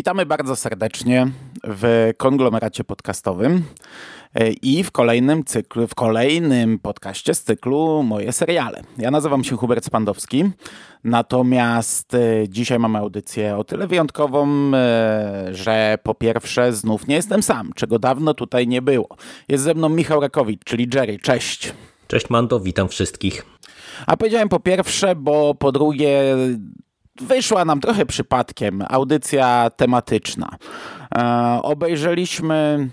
Witamy bardzo serdecznie w konglomeracie podcastowym e, i w kolejnym cyklu, w kolejnym podcaście z cyklu Moje seriale. Ja nazywam się Hubert Spandowski, natomiast e, dzisiaj mamy audycję o tyle wyjątkową, e, że po pierwsze znów nie jestem sam, czego dawno tutaj nie było. Jest ze mną Michał Rakowicz, czyli Jerry. Cześć. Cześć Mando, witam wszystkich. A powiedziałem po pierwsze, bo po drugie wyszła nam trochę przypadkiem audycja tematyczna. E, obejrzeliśmy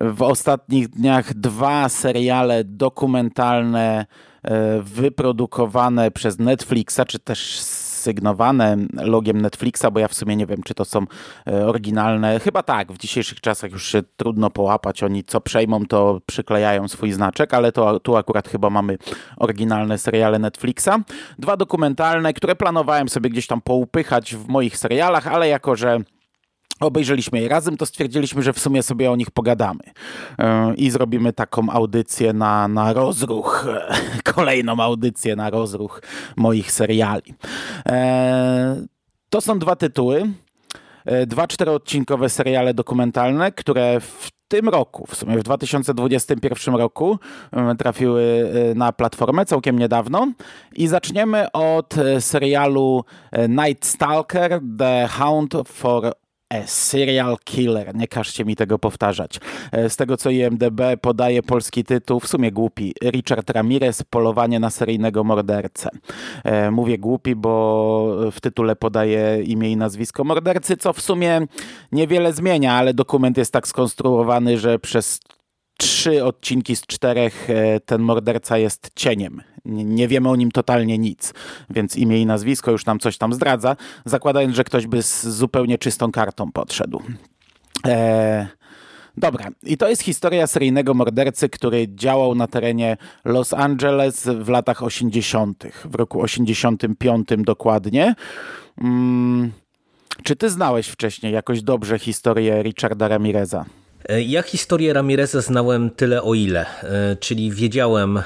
w ostatnich dniach dwa seriale dokumentalne e, wyprodukowane przez Netflixa, czy też sygnowane logiem Netflixa, bo ja w sumie nie wiem, czy to są e, oryginalne. Chyba tak, w dzisiejszych czasach już się trudno połapać. Oni co przejmą, to przyklejają swój znaczek, ale to, tu akurat chyba mamy oryginalne seriale Netflixa. Dwa dokumentalne, które planowałem sobie gdzieś tam poupychać w moich serialach, ale jako, że obejrzeliśmy je razem, to stwierdziliśmy, że w sumie sobie o nich pogadamy. E, i zrobimy taką audycję na, na rozruch, kolejną audycję na rozruch moich seriali. E, to są dwa tytuły, e, dwa czteroodcinkowe seriale dokumentalne, które w tym roku, w sumie w 2021 roku trafiły na platformę całkiem niedawno. I zaczniemy od serialu Night Stalker The Hound for serial killer. Nie każcie mi tego powtarzać. E, z tego co IMDB podaje polski tytuł, w sumie głupi. Richard Ramirez, Polowanie na seryjnego mordercę. E, mówię głupi, bo w tytule podaje imię i nazwisko mordercy, co w sumie niewiele zmienia, ale dokument jest tak skonstruowany, że przez trzy odcinki z czterech e, ten morderca jest cieniem. Nie wiemy o nim totalnie nic, więc imię i nazwisko już nam coś tam zdradza, zakładając, że ktoś by z zupełnie czystą kartą podszedł. Eee, Dobra, i to jest historia seryjnego mordercy, który działał na terenie Los Angeles w latach 80., w roku 85 dokładnie. Hmm. Czy ty znałeś wcześniej jakoś dobrze historię Richarda Ramireza? E, ja historię Ramireza znałem tyle o ile, e, czyli wiedziałem e,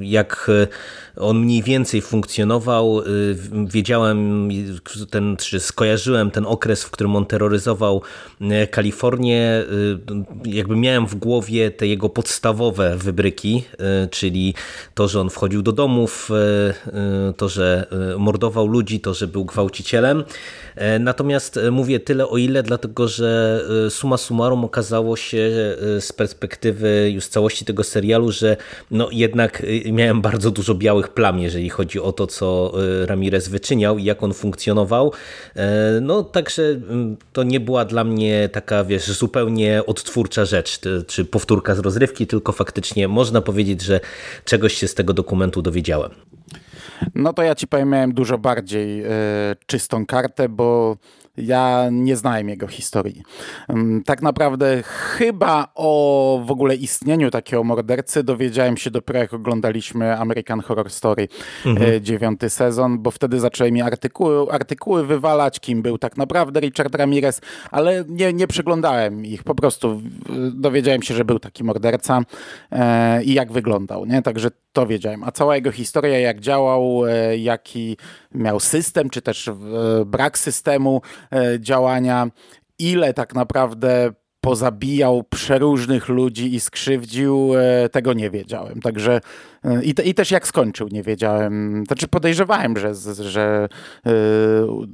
jak on mniej więcej funkcjonował, wiedziałem ten, czy skojarzyłem ten okres, w którym on terroryzował Kalifornię, jakby miałem w głowie te jego podstawowe wybryki, czyli to, że on wchodził do domów, to, że mordował ludzi, to, że był gwałcicielem. Natomiast mówię tyle o ile, dlatego że suma summarum okazało okazało się e, z perspektywy już całości tego serialu, że no jednak e, miałem bardzo dużo białych plam, jeżeli chodzi o to, co e, Ramirez wyczyniał i jak on funkcjonował. No także mm, to nie była dla mnie taka, wiesz, zupełnie odtwórcza rzecz, czy powtórka z rozrywki, tylko faktycznie można powiedzieć, że czegoś się z tego dokumentu dowiedziałem. No to ja ci powiem, miałem dużo bardziej y, czystą kartę, bo ja nie znałem jego historii. Mm, tak naprawdę chyba o w ogóle istnieniu takiego mordercy dowiedziałem się dopiero jak oglądaliśmy American Horror Story mhm. E, dziewiąty sezon, bo wtedy zaczęły mi artykuły, artykuły wywalać, kim był tak naprawdę Richard Ramirez, ale nie, nie przeglądałem ich. Po prostu dowiedziałem się, że był taki morderca e, i jak wyglądał. Nie? Także to wiedziałem. A cała jego historia, jak działał, e, jaki miał system, czy też brak systemu, E, działania, ile tak naprawdę pozabijał przeróżnych ludzi i skrzywdził, e, tego nie wiedziałem. Także e, i, te, i też jak skończył nie wiedziałem. Znaczy podejrzewałem, że, że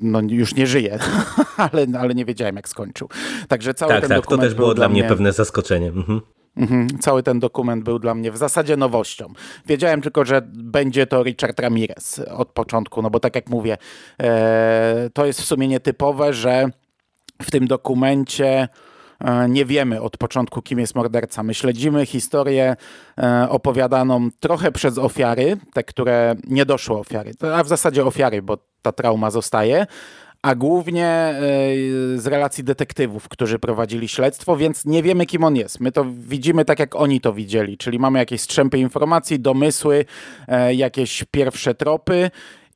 no już nie żyje, ale, ale nie wiedziałem jak skończył. Także cały tak, ten tak, dokument to też było dla mnie pewne zaskoczenie. Mhm. Mhm. Cały ten dokument był dla mnie w zasadzie nowością. Wiedziałem tylko, że będzie to Richard Ramirez od początku, no bo tak jak mówię, e, to jest w sumie nietypowe, że w tym dokumencie e, nie wiemy od początku, kim jest morderca. My śledzimy historię e, opowiadaną trochę przez ofiary, te, które nie doszły ofiary, a w zasadzie ofiary, bo ta trauma zostaje, a głównie e, z relacji detektywów, którzy prowadzili śledztwo, więc nie wiemy, kim on jest. My to widzimy tak, jak oni to widzieli, czyli mamy jakieś strzępy informacji, domysły, e, jakieś pierwsze tropy.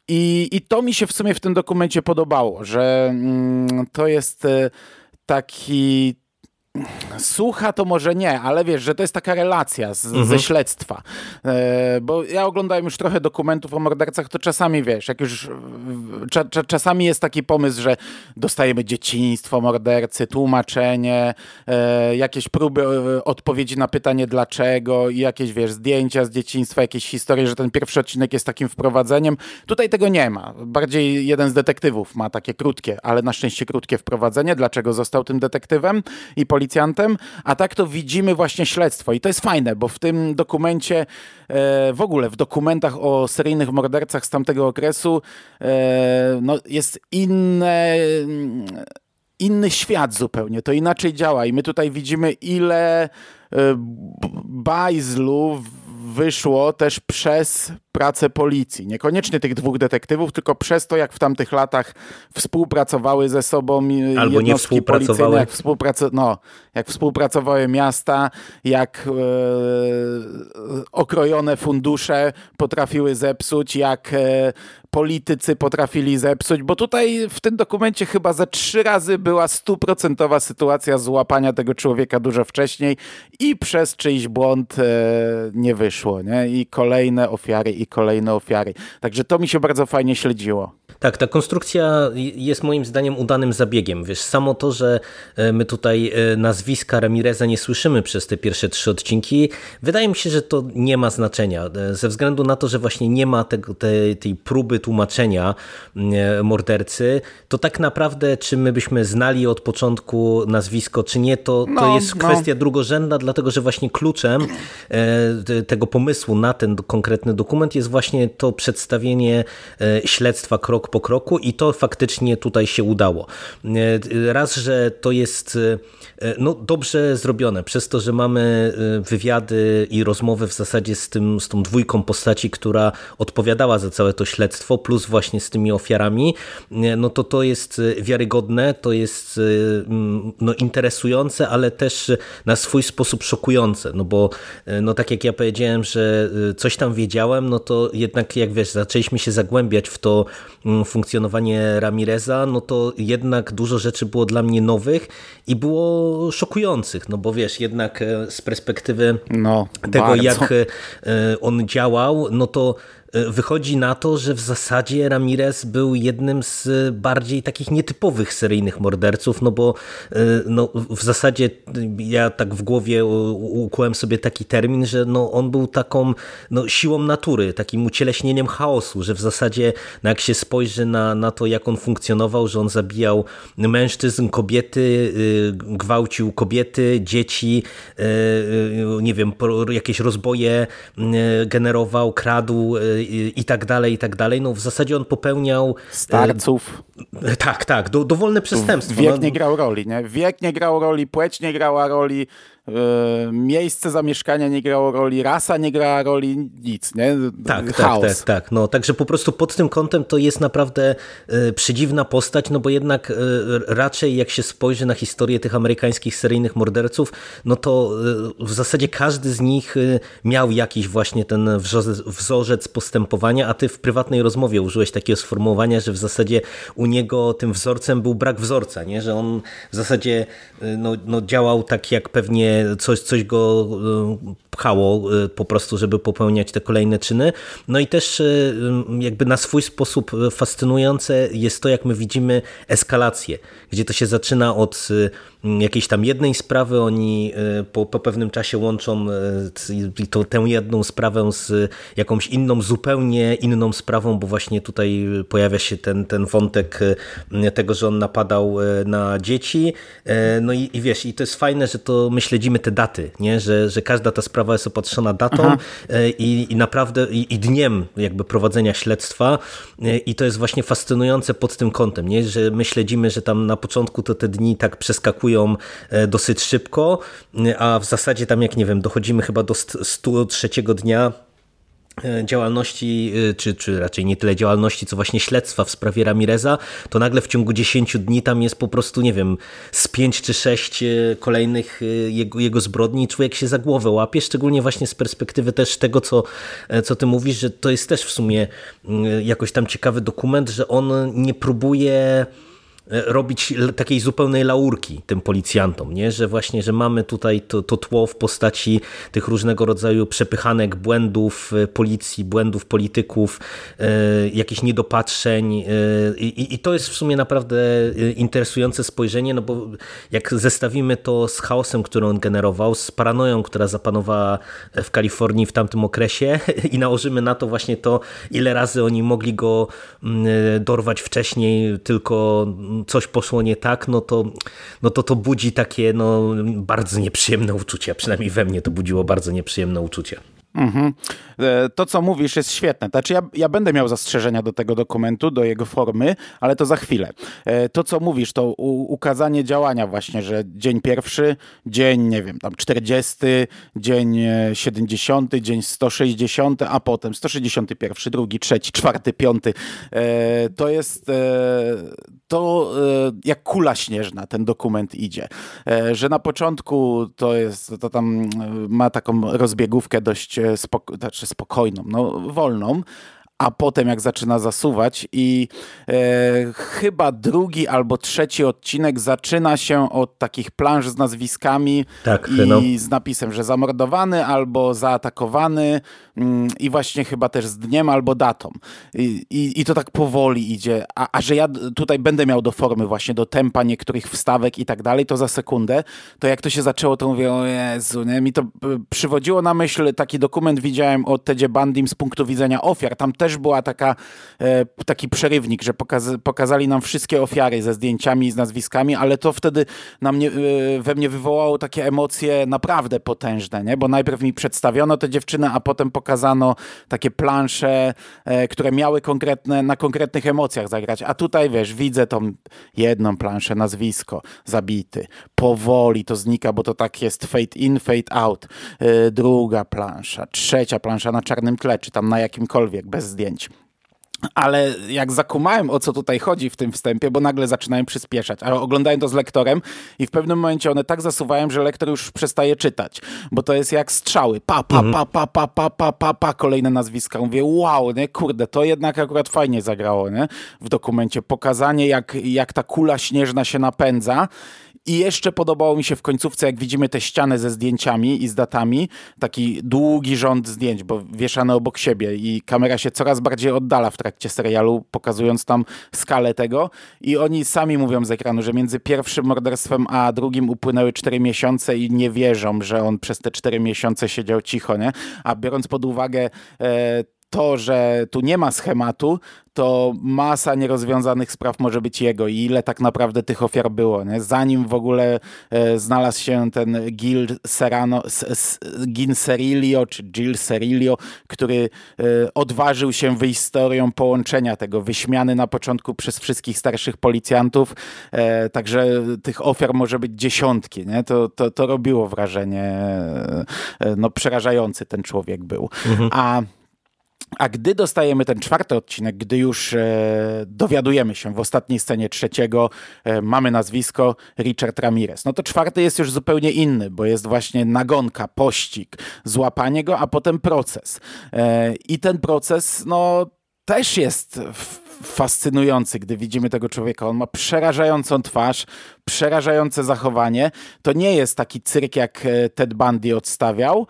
I, I to mi się w sumie w tym dokumencie podobało, że mm, to jest e, taki słucha to może nie, ale wiesz, że to jest taka relacja z, mhm. ze śledztwa. E, bo ja oglądałem już trochę dokumentów o mordercach, to czasami wiesz, jak już cza, cza, czasami jest taki pomysł, że dostajemy dzieciństwo mordercy, tłumaczenie, e, jakieś próby e, odpowiedzi na pytanie dlaczego i jakieś wiesz, zdjęcia z dzieciństwa, jakieś historie, że ten pierwszy odcinek jest takim wprowadzeniem. Tutaj tego nie ma. Bardziej jeden z detektywów ma takie krótkie, ale na szczęście krótkie wprowadzenie, dlaczego został tym detektywem i policjantem, a tak to widzimy właśnie śledztwo. I to jest fajne, bo w tym dokumencie, e, w ogóle w dokumentach o seryjnych mordercach z tamtego okresu e, no, jest inne inny świat zupełnie, to inaczej działa i my tutaj widzimy ile e, bajzlu wyszło też przez pracę policji. Niekoniecznie tych dwóch detektywów, tylko przez to, jak w tamtych latach współpracowały ze sobą Albo nie współpracowały. Jak, współpraco no, jak współpracowały miasta, jak e, okrojone fundusze potrafiły zepsuć, jak e, politycy potrafili zepsuć, bo tutaj w tym dokumencie chyba za trzy razy była stuprocentowa sytuacja złapania tego człowieka dużo wcześniej i przez czyjś błąd e, nie wyszło. Nie? I kolejne ofiary, i kolejne ofiary. Także to mi się bardzo fajnie śledziło. Tak, ta konstrukcja jest moim zdaniem udanym zabiegiem. Wiesz, samo to, że e, my tutaj e, nazwiska Ramireza nie słyszymy przez te pierwsze trzy odcinki, wydaje mi się, że to nie ma znaczenia. E, ze względu na to, że właśnie nie ma tego, tej, tej próby tłumaczenia mordercy, to tak naprawdę, czy my byśmy znali od początku nazwisko, czy nie, to, to no, jest no. kwestia drugorzędna, dlatego że właśnie kluczem tego pomysłu na ten konkretny dokument jest właśnie to przedstawienie śledztwa krok po kroku i to faktycznie tutaj się udało. E, raz, że to jest e, no, dobrze zrobione, przez to, że mamy e, wywiady i rozmowy w zasadzie z, tym, z tą dwójką postaci, która odpowiadała za całe to śledztwo, plus właśnie z tymi ofiarami, no to to jest wiarygodne, to jest no, interesujące, ale też na swój sposób szokujące, no bo no, tak jak ja powiedziałem, że coś tam wiedziałem, no to jednak jak wiesz, zaczęliśmy się zagłębiać w to, funkcjonowanie Ramireza, no to jednak dużo rzeczy było dla mnie nowych i było szokujących, no bo wiesz, jednak e, z perspektywy no, tego, bardzo. jak e, on działał, no to E, wychodzi na to, że w zasadzie Ramirez był jednym z bardziej takich nietypowych seryjnych morderców, no bo e, no, w zasadzie ja tak w głowie ukułem sobie taki termin, że no, on był taką no, siłą natury, takim ucieleśnieniem chaosu, że w zasadzie no, jak się spojrzy na, na to, jak on funkcjonował, że on zabijał mężczyzn, kobiety, y, gwałcił kobiety, dzieci, y, y, nie wiem, jakieś rozboje generował, kradł i tak dalej, i tak dalej. No w zasadzie on popełniał... Starców. E, tak, tak, do, dowolne przestępstwo. Wiek no. nie grał roli, nie? Wiek nie grał roli, płeć nie grała roli, miejsce zamieszkania nie grało roli, rasa nie grała roli, nic, nie? Tak, tak Chaos. tak, tak, tak. No, także po prostu pod tym kątem to jest naprawdę e, przedziwna postać, no bo jednak e, raczej jak się spojrzy na historię tych amerykańskich seryjnych morderców, no to w zasadzie każdy z nich miał jakiś właśnie ten wzorzec postępowania, a ty w prywatnej rozmowie użyłeś takiego sformułowania, że w zasadzie u niego tym wzorcem był brak wzorca, nie? że on w zasadzie no, no działał tak jak pewnie coś, coś go pchało e, po prostu, żeby popełniać te kolejne czyny. No i też e, jakby na swój sposób fascynujące jest to, jak my widzimy eskalację, gdzie to się zaczyna od jakiejś tam jednej sprawy, oni po, po pewnym czasie łączą to, tę jedną sprawę z jakąś inną, zupełnie inną sprawą, bo właśnie tutaj pojawia się ten, ten wątek tego, że on napadał na dzieci. No i, i wiesz, i to jest fajne, że to my śledzimy te daty, nie? Że, że każda ta sprawa jest opatrzona datą i, i naprawdę i, i, dniem jakby prowadzenia śledztwa i to jest właśnie fascynujące pod tym kątem, nie? Że my śledzimy, że tam na początku to te dni tak przeskakują dosyć szybko, a w zasadzie tam jak nie wiem, dochodzimy chyba do 103 dnia E, działalności, e, czy, czy raczej nie tyle działalności, co właśnie śledztwa w sprawie Ramireza, to nagle w ciągu 10 dni tam jest po prostu, nie wiem, z 5 czy 6 e, kolejnych jego, jego zbrodni i człowiek się za głowę łapie, szczególnie właśnie z perspektywy też tego, co, co ty mówisz, że to jest też w sumie jakoś tam ciekawy dokument, że on nie próbuje robić takiej zupełnej laurki tym policjantom, nie? że właśnie, że mamy tutaj to, to tło w postaci tych różnego rodzaju przepychanek błędów policji, błędów polityków, jakichś niedopatrzeń i, i to jest w sumie naprawdę interesujące spojrzenie, no bo jak zestawimy to z chaosem, który on generował, z paranoją, która zapanowała w Kalifornii w tamtym okresie i nałożymy na to właśnie to, ile razy oni mogli go mm, dorwać wcześniej, tylko coś poszło nie tak, no to no to, to budzi takie no, bardzo nieprzyjemne uczucia. Przynajmniej we mnie to budziło bardzo nieprzyjemne uczucie. Mhm. E, to, co mówisz, jest świetne. Znaczy, ja, ja będę miał zastrzeżenia do tego dokumentu, do jego formy, ale to za chwilę. E, to, co mówisz, to ukazanie działania właśnie, że dzień pierwszy, dzień, nie wiem, tam 40, dzień 70, e, dzień 160, a potem 161, drugi, trzeci, czwarty, piąty. To jest to jak kula śnieżna ten dokument idzie. Że na początku to jest, to tam ma taką rozbiegówkę dość spoko znaczy spokojną, no wolną, a potem jak zaczyna zasuwać i e, chyba drugi albo trzeci odcinek zaczyna się od takich planż z nazwiskami tak, i no. z napisem, że zamordowany albo zaatakowany i właśnie chyba też z dniem albo datą. I, i, i to tak powoli idzie, a, a, że ja tutaj będę miał do formy właśnie, do tempa niektórych wstawek i tak dalej, to za sekundę, to jak to się zaczęło, to mówię, o Jezu, nie? mi to e, przywodziło na myśl, taki dokument widziałem o Tedzie Bandim z punktu widzenia ofiar, tam też była taka, e, taki przerywnik, że pokaz, pokazali nam wszystkie ofiary ze zdjęciami i z nazwiskami, ale to wtedy na mnie, e, we mnie wywołało takie emocje naprawdę potężne, nie? bo najpierw mi przedstawiono te dziewczyny, a potem pokazano takie plansze, e, które miały konkretne, na konkretnych emocjach zagrać, a tutaj wiesz, widzę tą jedną planszę, nazwisko, zabity, powoli to znika, bo to tak jest fade in, fade out, druga plansza, trzecia plansza na czarnym tle, czy tam na jakimkolwiek, bez zdjęć. Ale jak zakumałem, o co tutaj chodzi w tym wstępie, bo nagle zaczynają przyspieszać, ale oglądają to z lektorem i w pewnym momencie one tak zasuwają, że lektor już przestaje czytać, bo to jest jak strzały. Pa, pa, pa, pa, pa, pa, pa, pa, pa, kolejne nazwiska. Mówię, wow, nie, kurde, to jednak akurat fajnie zagrało, nie? W dokumencie. Pokazanie, jak, jak ta kula śnieżna się napędza i jeszcze podobało mi się w końcówce, jak widzimy tę ścianę ze zdjęciami i z datami, taki długi rząd zdjęć, bo wieszane obok siebie i kamera się coraz bardziej oddala w trakcie serialu, pokazując tam skalę tego. I oni sami mówią z ekranu, że między pierwszym morderstwem a drugim upłynęły cztery miesiące i nie wierzą, że on przez te cztery miesiące siedział cicho, nie? A biorąc pod uwagę e, to, że tu nie ma schematu, to masa nierozwiązanych spraw może być jego i ile tak naprawdę tych ofiar było. Nie? Zanim w ogóle e, znalazł się ten Gil Serrano, Gin Serilio, czy Gil Serilio, który e, odważył się wyjść z teorią połączenia tego, wyśmiany na początku przez wszystkich starszych policjantów, e, także tych ofiar może być dziesiątki. Nie? To, to, to robiło wrażenie, e, no przerażający ten człowiek był. Mhm. A a gdy dostajemy ten czwarty odcinek, gdy już e, dowiadujemy się w ostatniej scenie trzeciego, e, mamy nazwisko Richard Ramirez, no to czwarty jest już zupełnie inny, bo jest właśnie nagonka, pościg, złapanie go, a potem proces. E, I ten proces, no też jest fascynujący, gdy widzimy tego człowieka. On ma przerażającą twarz, przerażające zachowanie. To nie jest taki cyrk, jak e, Ted Bundy odstawiał,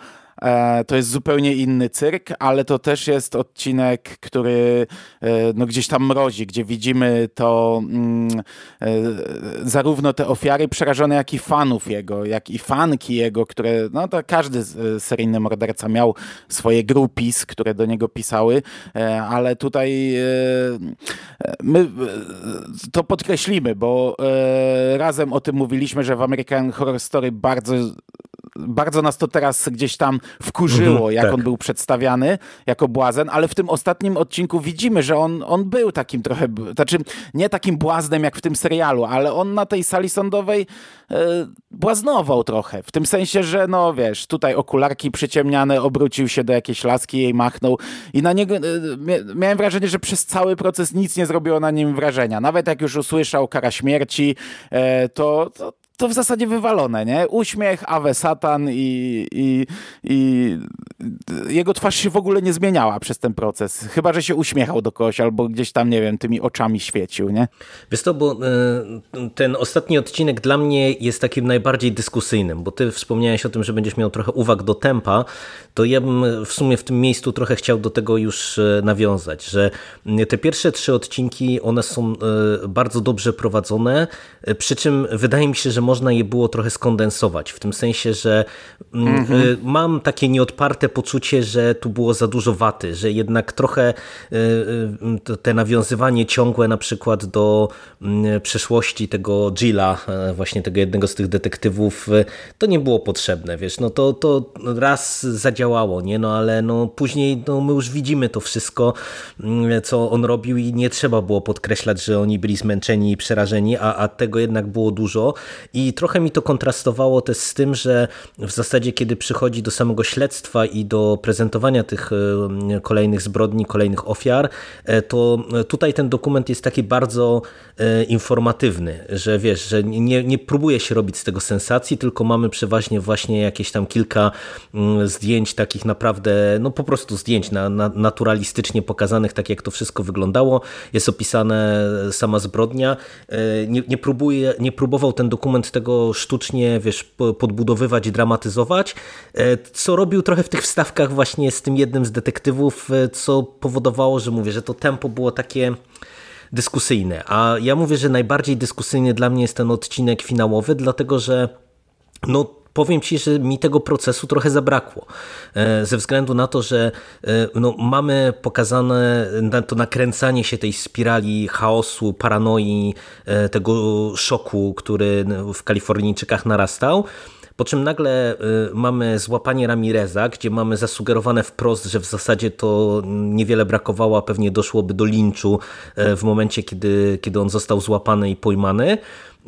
to jest zupełnie inny cyrk, ale to też jest odcinek, który e, no, gdzieś tam mrozi, gdzie widzimy to mm, e, zarówno te ofiary przerażone, jak i fanów jego, jak i fanki jego, które, no to każdy seryjny morderca miał swoje grupis, które do niego pisały, ale tutaj my to podkreślimy, bo razem o tym mówiliśmy, że w American Horror Story bardzo bardzo nas to teraz gdzieś tam wkurzyło, mhm, jak tak. on był przedstawiany jako błazen, ale w tym ostatnim odcinku widzimy, że on, on był takim trochę, znaczy nie takim błaznem jak w tym serialu, ale on na tej sali sądowej e, błaznował trochę. W tym sensie, że no wiesz, tutaj okularki przyciemniane, obrócił się do jakiejś laski, jej machnął i na niego, e, miałem wrażenie, że przez cały proces nic nie zrobiło na nim wrażenia. Nawet jak już usłyszał kara śmierci, e, to, to to w zasadzie wywalone, nie? Uśmiech, Awe Satan i, i, i jego twarz się w ogóle nie zmieniała przez ten proces. Chyba, że się uśmiechał do kogoś albo gdzieś tam, nie wiem, tymi oczami świecił, nie? Wiesz to, bo y, ten ostatni odcinek dla mnie jest takim najbardziej dyskusyjnym, bo ty wspomniałeś o tym, że będziesz miał trochę uwag do tempa, to ja bym w sumie w tym miejscu trochę chciał do tego już e, nawiązać, że te pierwsze trzy odcinki, one są e, bardzo dobrze prowadzone, e, przy czym wydaje mi się, że można je było trochę skondensować, w tym sensie, że mm, mhm. mam takie nieodparte poczucie, że tu było za dużo waty, że jednak trochę te nawiązywanie ciągłe na przykład do mm, przeszłości tego Gilla, właśnie tego jednego z tych detektywów, to nie było potrzebne, wiesz, no to, to raz zadziałało, nie, no ale no później no, my już widzimy to wszystko, mm, co on robił i nie trzeba było podkreślać, że oni byli zmęczeni i przerażeni, a, a tego jednak było dużo i trochę mi to kontrastowało też z tym, że w zasadzie kiedy przychodzi do samego śledztwa i do prezentowania tych e, kolejnych zbrodni, kolejnych ofiar, e, to tutaj ten dokument jest taki bardzo e, informatywny, że wiesz, że nie, nie próbuje się robić z tego sensacji, tylko mamy przeważnie właśnie jakieś tam kilka zdjęć takich naprawdę, no po prostu zdjęć na, na, naturalistycznie pokazanych, tak jak to wszystko wyglądało. Jest opisane sama zbrodnia. E, nie, nie, próbuje, nie próbował ten dokument tego sztucznie, wiesz, podbudowywać, dramatyzować, e, co robił trochę w tych wstawkach właśnie z tym jednym z detektywów, e, co powodowało, że mówię, że to tempo było takie dyskusyjne. A ja mówię, że najbardziej dyskusyjny dla mnie jest ten odcinek finałowy, dlatego że no powiem Ci, że mi tego procesu trochę zabrakło. E, ze względu na to, że e, no, mamy pokazane to nakręcanie się tej spirali chaosu, paranoi, e, tego szoku, który w Kalifornijczykach narastał. Po czym nagle mamy złapanie Ramireza, gdzie mamy zasugerowane wprost, że w zasadzie to niewiele brakowało, a pewnie doszłoby do linczu w momencie, kiedy, kiedy on został złapany i pojmany.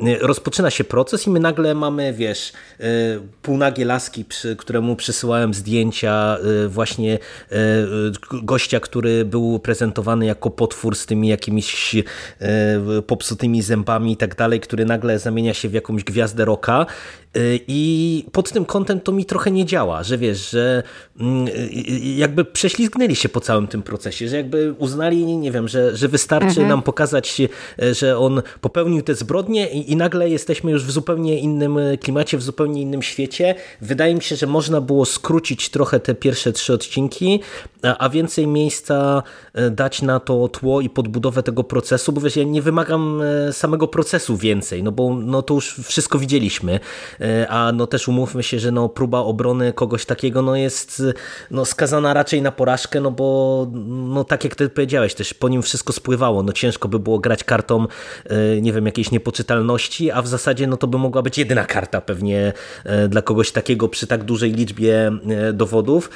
Y, rozpoczyna się proces i my nagle mamy, wiesz, y, półnagie laski, któremu przysyłałem zdjęcia y, właśnie gościa, który był prezentowany jako potwór z tymi jakimiś popsutymi zębami i tak dalej, który nagle zamienia się w jakąś gwiazdę roka i pod tym kątem to mi trochę nie działa, że wiesz, że mm, jakby prześlizgnęli się po całym tym procesie, że jakby uznali, nie wiem, że, że wystarczy mhm. nam pokazać, że on popełnił te zbrodnie i, i nagle jesteśmy już w zupełnie innym klimacie, w zupełnie innym świecie. Wydaje mi się, że można było skrócić trochę te pierwsze trzy odcinki, a, więcej miejsca dać na to tło i podbudowę tego procesu, bo wiesz, ja nie wymagam samego procesu więcej, no bo no to już wszystko widzieliśmy, a no też umówmy się, że no próba obrony kogoś takiego no jest no skazana raczej na porażkę, no bo no tak jak ty powiedziałeś, też po nim wszystko spływało, no ciężko by było grać kartą, nie wiem, jakiejś niepoczytalności, a w zasadzie no to by mogła być jedyna karta pewnie dla kogoś takiego przy tak dużej liczbie dowodów,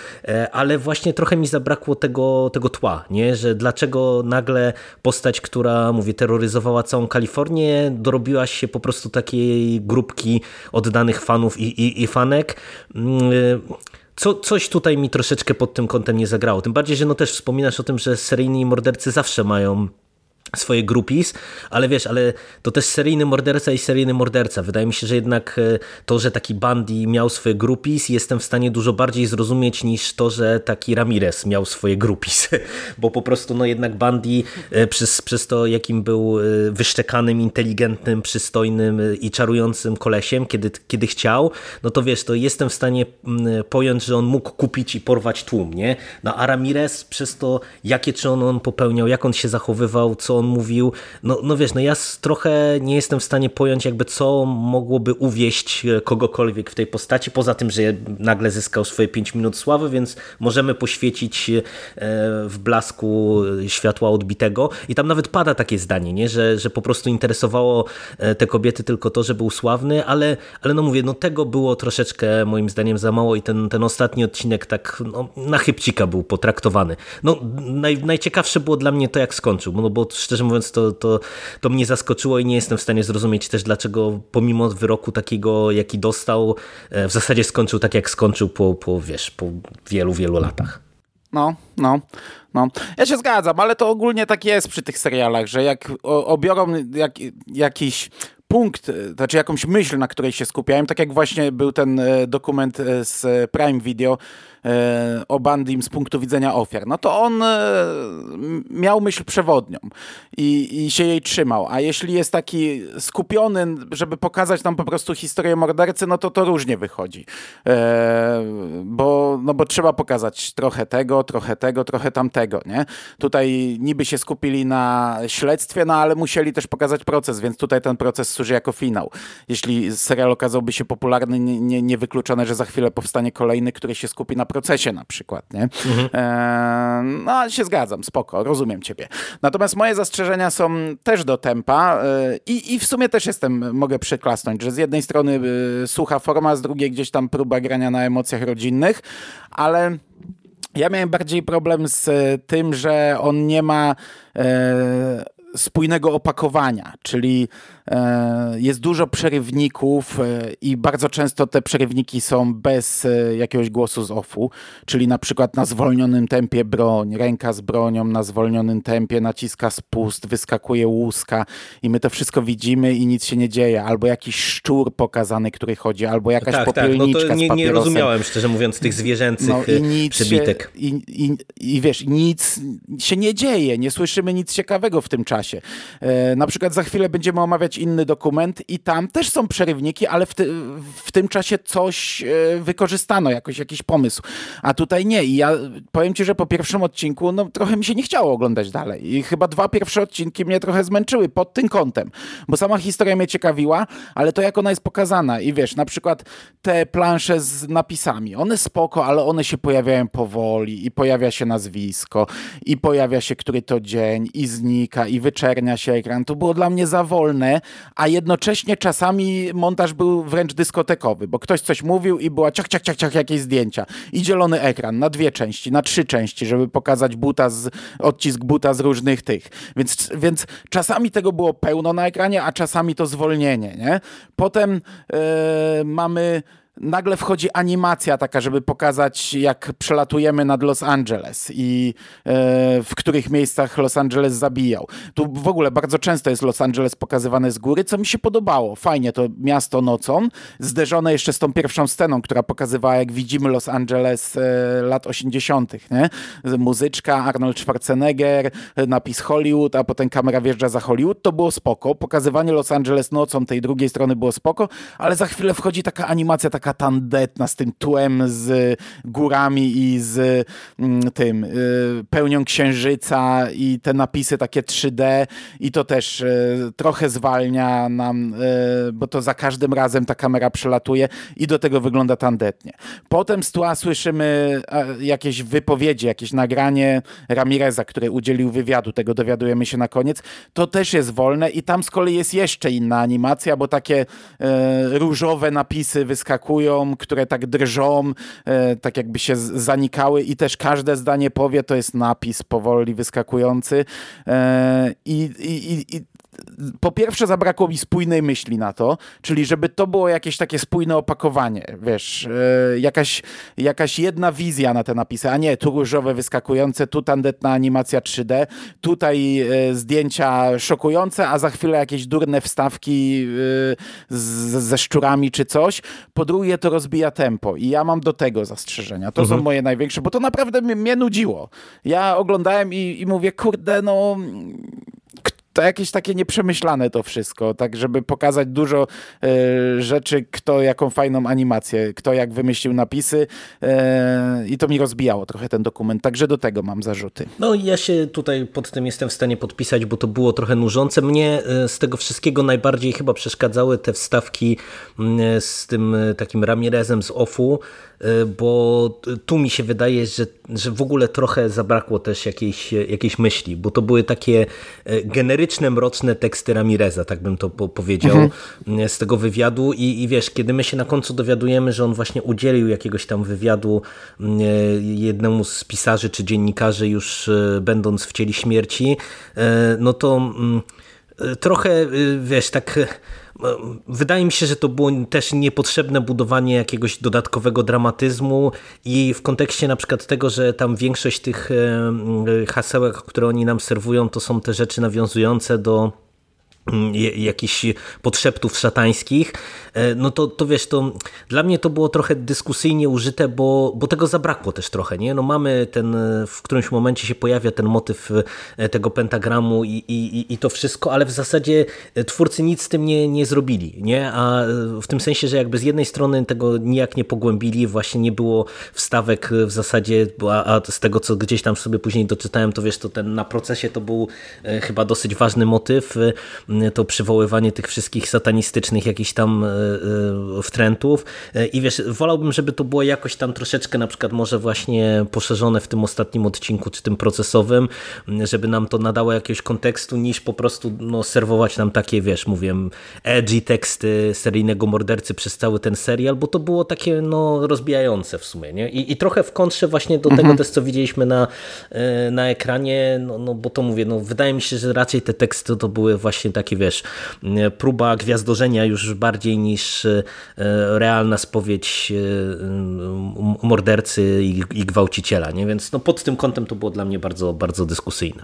ale właśnie trochę mi zabrakło tego, tego tła, nie? że dlaczego nagle postać, która, mówię, terroryzowała całą Kalifornię, dorobiła się po prostu takiej grupki oddanych fanów i, i, i fanek. Mm, co, coś tutaj mi troszeczkę pod tym kątem nie zagrało. Tym bardziej, że no też wspominasz o tym, że seryjni mordercy zawsze mają swoje grupis, ale wiesz, ale to też seryjny morderca i seryjny morderca. Wydaje mi się, że jednak e, to, że taki Bandy miał swoje grupis, jestem w stanie dużo bardziej zrozumieć niż to, że taki Ramirez miał swoje grupis, bo po prostu no jednak Bandy e, przez, przez to, jakim był e, wyszczekanym, inteligentnym, przystojnym i czarującym kolesiem, kiedy, kiedy chciał, no to wiesz, to jestem w stanie mm, pojąć, że on mógł kupić i porwać tłum, nie? No a Ramirez przez to, jakie czyn on popełniał, jak on się zachowywał, co on mówił, no, no wiesz, no ja trochę nie jestem w stanie pojąć jakby co mogłoby uwieść e, kogokolwiek w tej postaci, poza tym, że nagle zyskał swoje 5 minut sławy, więc możemy poświecić e, w blasku światła odbitego i tam nawet pada takie zdanie, nie? Że, że po prostu interesowało e, te kobiety tylko to, że był sławny, ale, ale no mówię, no tego było troszeczkę moim zdaniem za mało i ten, ten ostatni odcinek tak no, na chybcika był potraktowany. No naj, najciekawsze było dla mnie to, jak skończył, no bo szczerze mówiąc to, to, to mnie zaskoczyło i nie jestem w stanie zrozumieć też, dlaczego pomimo wyroku takiego, jaki dostał, e, w zasadzie skończył tak, jak skończył po, po wiesz, po wielu, wielu latach. No, no, no. Ja się zgadzam, ale to ogólnie tak jest przy tych serialach, że jak obiorą jak, jakiś punkt, znaczy jakąś myśl, na której się skupiałem, tak jak właśnie był ten dokument z Prime Video, E, o Bandim z punktu widzenia ofiar, no to on e, miał myśl przewodnią i, i się jej trzymał. A jeśli jest taki skupiony, żeby pokazać nam po prostu historię mordercy, no to to różnie wychodzi. E, bo, no bo trzeba pokazać trochę tego, trochę tego, trochę tamtego, nie? Tutaj niby się skupili na śledztwie, no ale musieli też pokazać proces, więc tutaj ten proces służy jako finał. Jeśli serial okazałby się popularny, niewykluczone, nie, nie że za chwilę powstanie kolejny, który się skupi na procesie na przykład, nie? Mhm. E, no, się zgadzam, spoko, rozumiem ciebie. Natomiast moje zastrzeżenia są też do tempa e, i, i w sumie też jestem, mogę przyklasnąć, że z jednej strony e, sucha forma, z drugiej gdzieś tam próba grania na emocjach rodzinnych, ale ja miałem bardziej problem z tym, że on nie ma e, spójnego opakowania, czyli E, jest dużo przerywników e, i bardzo często te przerywniki są bez e, jakiegoś głosu z offu, czyli na przykład na zwolnionym tempie broń, ręka z bronią na zwolnionym tempie naciska spust, wyskakuje łuska i my to wszystko widzimy i nic się nie dzieje, albo jakiś szczur pokazany, który chodzi, albo jakaś tak, popielniczka tak. no to nie, nie rozumiałem szczerze mówiąc tych zwierzęcych no, i nic przebitek. Się, i, i, I wiesz, nic się nie dzieje, nie słyszymy nic ciekawego w tym czasie. E, na przykład za chwilę będziemy omawiać inny dokument i tam też są przerywniki, ale w, ty, w tym czasie coś e, wykorzystano, jakoś jakiś pomysł. A tutaj nie. I ja powiem ci, że po pierwszym odcinku no, trochę mi się nie chciało oglądać dalej. I chyba dwa pierwsze odcinki mnie trochę zmęczyły pod tym kątem, bo sama historia mnie ciekawiła, ale to jak ona jest pokazana. I wiesz, na przykład te plansze z napisami, one spoko, ale one się pojawiają powoli i pojawia się nazwisko i pojawia się który to dzień i znika i wyczernia się ekran. To było dla mnie za wolne, a jednocześnie czasami montaż był wręcz dyskotekowy, bo ktoś coś mówił i była ciach, ciach, ciach, ciach jakieś zdjęcia i zielony ekran na dwie części, na trzy części, żeby pokazać buta z, odcisk buta z różnych tych. Więc, więc czasami tego było pełno na ekranie, a czasami to zwolnienie, nie? Potem yy, mamy nagle wchodzi animacja taka, żeby pokazać, jak przelatujemy nad Los Angeles i e, w których miejscach Los Angeles zabijał. Tu w ogóle bardzo często jest Los Angeles pokazywane z góry, co mi się podobało. Fajnie to miasto nocą, zderzone jeszcze z tą pierwszą sceną, która pokazywała, jak widzimy Los Angeles e, lat 80., nie? Muzyczka, Arnold Schwarzenegger, napis Hollywood, a potem kamera wjeżdża za Hollywood. To było spoko. Pokazywanie Los Angeles nocą tej drugiej strony było spoko, ale za chwilę wchodzi taka animacja, taka tandetna z tym tłem, z górami i z mm, tym y, pełnią księżyca i te napisy takie 3D i to też y, trochę zwalnia nam, y, bo to za każdym razem ta kamera przelatuje i do tego wygląda tandetnie. Potem z tła słyszymy jakieś wypowiedzi, jakieś nagranie Ramireza, który udzielił wywiadu, tego dowiadujemy się na koniec. To też jest wolne i tam z kolei jest jeszcze inna animacja, bo takie różowe napisy wyskakują które tak drżą, e, tak jakby się zanikały i też każde zdanie powie, to jest napis powoli wyskakujący. E, i, i, i po pierwsze zabrakło mi spójnej myśli na to, czyli żeby to było jakieś takie spójne opakowanie, wiesz, yy, jakaś, jakaś jedna wizja na te napisy, a nie tu różowe wyskakujące, tu tandetna animacja 3D, tutaj yy, zdjęcia szokujące, a za chwilę jakieś durne wstawki yy, z, ze szczurami czy coś. Po drugie to rozbija tempo i ja mam do tego zastrzeżenia. To mhm. są moje największe, bo to naprawdę mnie, mnie nudziło. Ja oglądałem i, i mówię, kurde, no to jakieś takie nieprzemyślane to wszystko, tak żeby pokazać dużo e, rzeczy, kto jaką fajną animację, kto jak wymyślił napisy e, i to mi rozbijało trochę ten dokument, także do tego mam zarzuty. No ja się tutaj pod tym jestem w stanie podpisać, bo to było trochę nużące. Mnie e, z tego wszystkiego najbardziej chyba przeszkadzały te wstawki mm, z tym e, takim Ramirezem z OFU, e, bo tu mi się wydaje, że, że w ogóle trochę zabrakło też jakiejś, jakiejś myśli, bo to były takie generyczne liryczne, mroczne teksty Ramireza, tak bym to powiedział, mhm. z tego wywiadu I, i wiesz, kiedy my się na końcu dowiadujemy, że on właśnie udzielił jakiegoś tam wywiadu mm, jednemu z pisarzy czy dziennikarzy już e, będąc w cieli śmierci, e, no to mm, e, trochę, wiesz, tak Wydaje mi się, że to było też niepotrzebne budowanie jakiegoś dodatkowego dramatyzmu i w kontekście na przykład tego, że tam większość tych hasełek, które oni nam serwują, to są te rzeczy nawiązujące do jakichś podszeptów szatańskich, e, no to, to wiesz, to dla mnie to było trochę dyskusyjnie użyte, bo, bo tego zabrakło też trochę, nie? No mamy ten, w którymś momencie się pojawia ten motyw e, tego pentagramu i, i, i to wszystko, ale w zasadzie e, twórcy nic z tym nie, nie zrobili, nie? A w tym sensie, że jakby z jednej strony tego nijak nie pogłębili, właśnie nie było wstawek w zasadzie, a, a z tego, co gdzieś tam sobie później doczytałem, to wiesz, to ten na procesie to był chyba dosyć ważny motyw, to przywoływanie tych wszystkich satanistycznych jakichś tam e, e, wtrętów e, i wiesz, wolałbym, żeby to było jakoś tam troszeczkę na przykład może właśnie poszerzone w tym ostatnim odcinku, czy tym procesowym, żeby nam to nadało jakiegoś kontekstu, niż po prostu no, serwować nam takie, wiesz, mówię, edgy teksty seryjnego mordercy przez cały ten serial, bo to było takie no, rozbijające w sumie, nie? I, i trochę w kontrze właśnie do mhm. tego też, co widzieliśmy na, na ekranie, no, no bo to mówię, no wydaje mi się, że raczej te teksty to były właśnie takie takie, wiesz, próba gwiazdorzenia już bardziej niż e, realna spowiedź e, mordercy i, i gwałciciela, nie? Więc no, pod tym kątem to było dla mnie bardzo, bardzo dyskusyjne.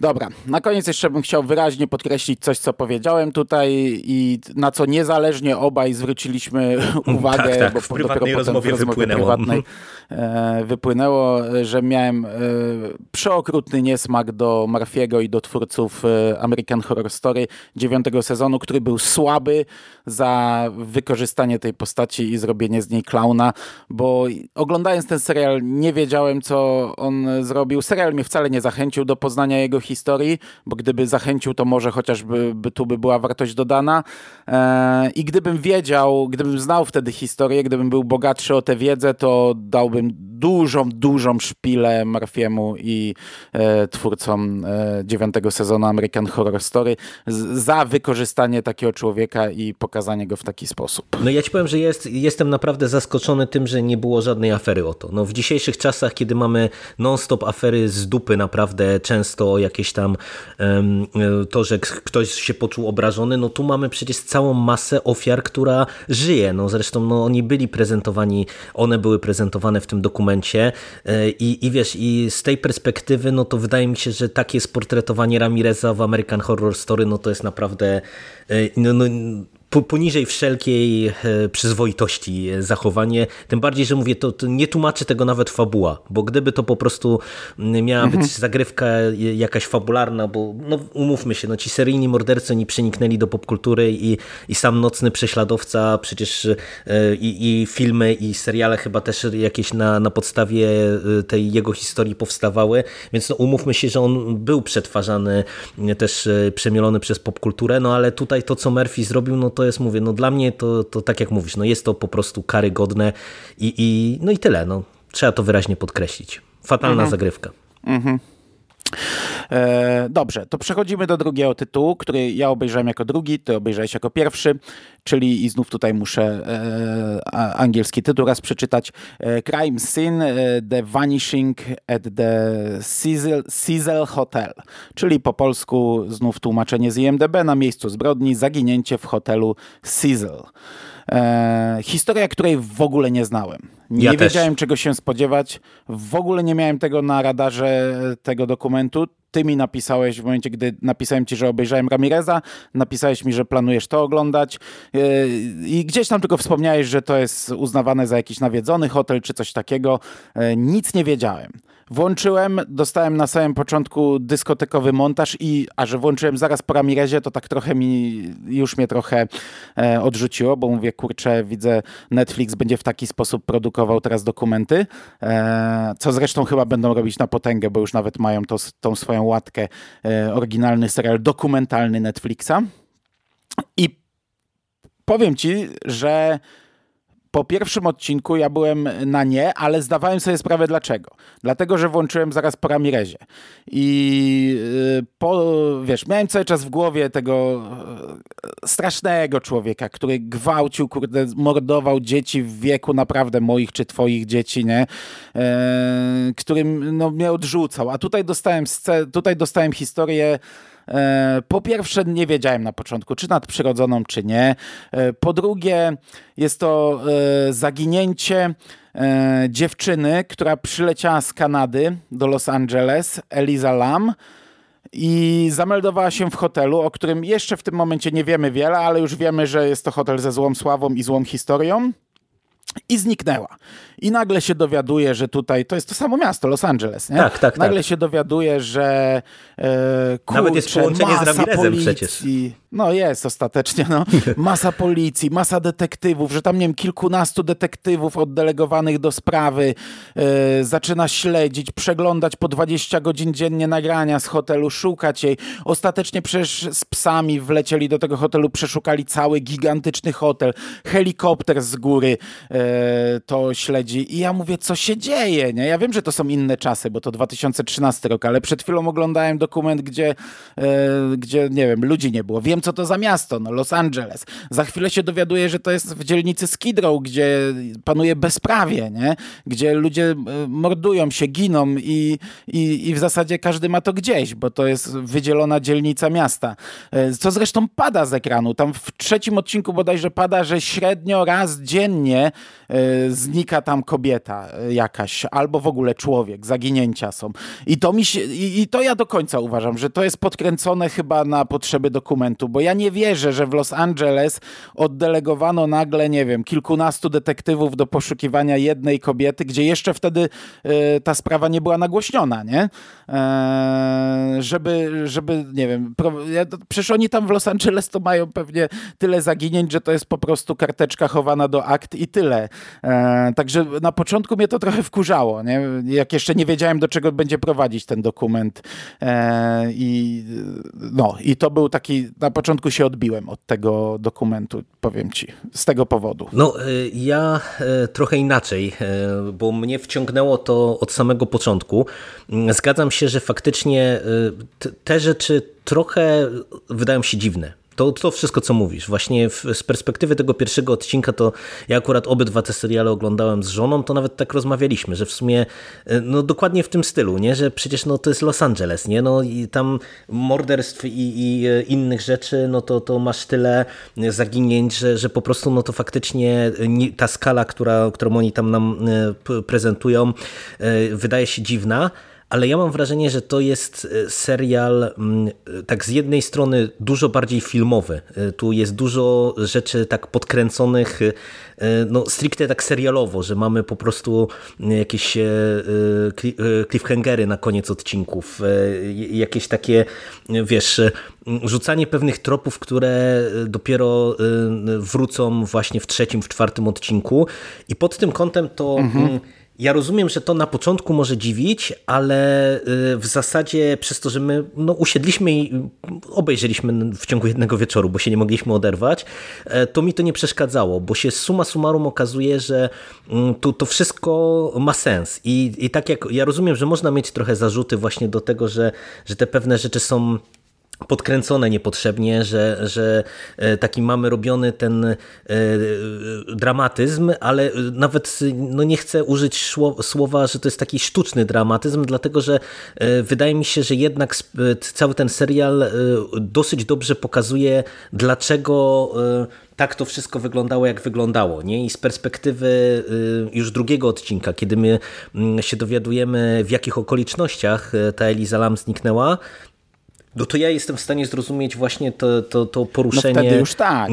Dobra, na koniec jeszcze bym chciał wyraźnie podkreślić coś, co powiedziałem tutaj i na co niezależnie obaj zwróciliśmy uwagę, tak, tak, bo w prywatnej rozmowie w rozmowie wypłynęło. Prywatnej, e, wypłynęło, że miałem e, przeokrutny niesmak do Marfiego i do twórców e, American Horror Story dziewiątego sezonu, który był słaby za wykorzystanie tej postaci i zrobienie z niej klauna, bo oglądając ten serial nie wiedziałem, co on zrobił. Serial mnie wcale nie zachęcił do poznania jego historii, bo gdyby zachęcił, to może chociażby by, tu by była wartość dodana. E, I gdybym wiedział, gdybym znał wtedy historię, gdybym był bogatszy o tę wiedzę, to dałbym dużą, dużą szpilę Marfiemu i e, twórcom e, dziewiątego sezonu American Horror Story za wykorzystanie takiego człowieka i pokazanie go w taki sposób. No ja ci powiem, że jest, jestem naprawdę zaskoczony tym, że nie było żadnej afery o to. No w dzisiejszych czasach, kiedy mamy non-stop afery z dupy naprawdę często o jakieś tam to, że ktoś się poczuł obrażony, no tu mamy przecież całą masę ofiar, która żyje. No zresztą no, oni byli prezentowani, one były prezentowane w tym dokumencie e, i, i wiesz, i z tej perspektywy, no to wydaje mi się, że takie sportretowanie Ramireza w American Horror Story, no to jest naprawdę e, no, no, poniżej wszelkiej e, przyzwoitości zachowanie. Tym bardziej, że mówię, to, to, nie tłumaczy tego nawet fabuła, bo gdyby to po prostu miała mhm. być zagrywka jakaś fabularna, bo no, umówmy się, no, ci seryjni mordercy nie przeniknęli do popkultury i, i sam Nocny Prześladowca, przecież e, i, i filmy i seriale chyba też jakieś na, na podstawie e, tej jego historii powstawały, więc no, umówmy się, że on był przetwarzany, też przemielony przez popkulturę, no ale tutaj to, co Murphy zrobił, no to jest, mówię, no dla mnie to, to tak jak mówisz, no jest to po prostu karygodne i, i no i tyle, no. Trzeba to wyraźnie podkreślić. Fatalna mhm. zagrywka. Mhm. E, dobrze, to przechodzimy do drugiego tytułu, który ja obejrzałem jako drugi, ty obejrzałeś jako pierwszy, czyli i znów tutaj muszę e, angielski tytuł raz przeczytać. E, Crime Scene, The Vanishing at the Cecil Hotel, czyli po polsku znów tłumaczenie z IMDB na miejscu zbrodni, zaginięcie w hotelu Cecil. E, historia, której w ogóle nie znałem. Nie ja wiedziałem, też. czego się spodziewać. W ogóle nie miałem tego na radarze tego dokumentu. Ty mi napisałeś w momencie, gdy napisałem ci, że obejrzałem Ramireza, napisałeś mi, że planujesz to oglądać e, i gdzieś tam tylko wspomniałeś, że to jest uznawane za jakiś nawiedzony hotel czy coś takiego. E, nic nie wiedziałem. Włączyłem, dostałem na samym początku dyskotekowy montaż i, a że włączyłem zaraz po Ramirezie, to tak trochę mi, już mnie trochę e, odrzuciło, bo mówię, kurczę, widzę Netflix będzie w taki sposób produkował teraz dokumenty, e, co zresztą chyba będą robić na potęgę, bo już nawet mają to, tą swoją łatkę, e, oryginalny serial dokumentalny Netflixa. I powiem ci, że po pierwszym odcinku ja byłem na nie, ale zdawałem sobie sprawę dlaczego. Dlatego, że włączyłem zaraz po Ramirezie. I y, po, wiesz, miałem cały czas w głowie tego y, strasznego człowieka, który gwałcił, kurde, mordował dzieci w wieku naprawdę moich czy twoich dzieci, nie? E, którym no, mnie odrzucał. A tutaj dostałem, tutaj dostałem historię po pierwsze, nie wiedziałem na początku, czy nadprzyrodzoną, czy nie. E, po drugie, jest to e, zaginięcie dziewczyny, która przyleciała z Kanady do Los Angeles, Eliza Lam. i zameldowała się w hotelu, o którym jeszcze w tym momencie nie wiemy wiele, ale już wiemy, że jest to hotel ze złą sławą i złą historią i zniknęła. I nagle się dowiaduje, że tutaj, to jest to samo miasto, Los Angeles, nie? Tak, tak, Nagle tak. się dowiaduje, że e, kurczę, Nawet jest połączenie z masa Ramirezem policji. przecież. No jest ostatecznie, no. Masa policji, masa detektywów, że tam, nie wiem, kilkunastu detektywów oddelegowanych do sprawy e, zaczyna śledzić, przeglądać po 20 godzin dziennie nagrania z hotelu, szukać jej. Ostatecznie przecież z psami wlecieli do tego hotelu, przeszukali cały gigantyczny hotel, helikopter z góry e, to śledzi i ja mówię, co się dzieje, nie? Ja wiem, że to są inne czasy, bo to 2013 rok, ale przed chwilą oglądałem dokument, gdzie, e, gdzie nie wiem, ludzi nie było. Wiem, co to za miasto, no Los Angeles. Za chwilę się dowiaduję, że to jest w dzielnicy Skid Row, gdzie panuje bezprawie, nie? Gdzie ludzie e, mordują się, giną i, i, i w zasadzie każdy ma to gdzieś, bo to jest wydzielona dzielnica miasta. E, Co zresztą pada z ekranu. Tam w trzecim odcinku bodajże pada, że średnio raz dziennie znika tam kobieta e, jakaś, albo w ogóle człowiek, zaginięcia są. I to mi się, i, i to ja do końca uważam, że to jest podkręcone chyba na potrzeby dokumentu, bo ja nie wierzę, że w Los Angeles oddelegowano nagle, nie wiem, kilkunastu detektywów do poszukiwania jednej kobiety, gdzie jeszcze wtedy e, ta sprawa nie była nagłośniona, nie? E, żeby, żeby, nie wiem, pro, ja, przecież oni tam w Los Angeles to mają pewnie tyle zaginięć, że to jest po prostu karteczka chowana do akt i tyle. E, także na początku mnie to trochę wkurzało, nie? Jak jeszcze nie wiedziałem, do czego będzie prowadzić ten dokument. E, I no, i to był taki, na początku się odbiłem od tego dokumentu, powiem ci, z tego powodu. No, y, ja y, trochę inaczej, y, bo mnie wciągnęło to od samego początku. Mm, Zgadzam się, że faktycznie te rzeczy trochę wydają się dziwne. To, to wszystko, co mówisz. Właśnie w, z perspektywy tego pierwszego odcinka, to ja akurat obydwa te seriale oglądałem z żoną, to nawet tak rozmawialiśmy, że w sumie no dokładnie w tym stylu, nie? że przecież no, to jest Los Angeles, nie? No, i tam morderstw i, i innych rzeczy, no to, to masz tyle zaginięć, że, że po prostu no to faktycznie nie, ta skala, która, którą oni tam nam prezentują, wydaje się dziwna, ale ja mam wrażenie, że to jest serial tak z jednej strony dużo bardziej filmowy. Tu jest dużo rzeczy tak podkręconych no stricte tak serialowo, że mamy po prostu jakieś cliffhangery na koniec odcinków, jakieś takie, wiesz, rzucanie pewnych tropów, które dopiero wrócą właśnie w trzecim, w czwartym odcinku i pod tym kątem to mhm. Ja rozumiem, że to na początku może dziwić, ale w zasadzie przez to, że my no, usiedliśmy i obejrzeliśmy w ciągu jednego wieczoru, bo się nie mogliśmy oderwać, to mi to nie przeszkadzało, bo się suma summarum okazuje, że to, to wszystko ma sens. I, I tak jak ja rozumiem, że można mieć trochę zarzuty właśnie do tego, że, że te pewne rzeczy są podkręcone niepotrzebnie, że, że taki mamy robiony ten e, dramatyzm, ale nawet no nie chcę użyć słowa, że to jest taki sztuczny dramatyzm, dlatego że e, wydaje mi się, że jednak cały ten serial e, dosyć dobrze pokazuje, dlaczego tak to wszystko wyglądało, jak wyglądało. Nie? I z perspektywy już drugiego odcinka, kiedy my się dowiadujemy, w jakich okolicznościach ta Eliza Lam zniknęła, no to ja jestem w stanie zrozumieć właśnie to, to, to poruszenie no wtedy już tak.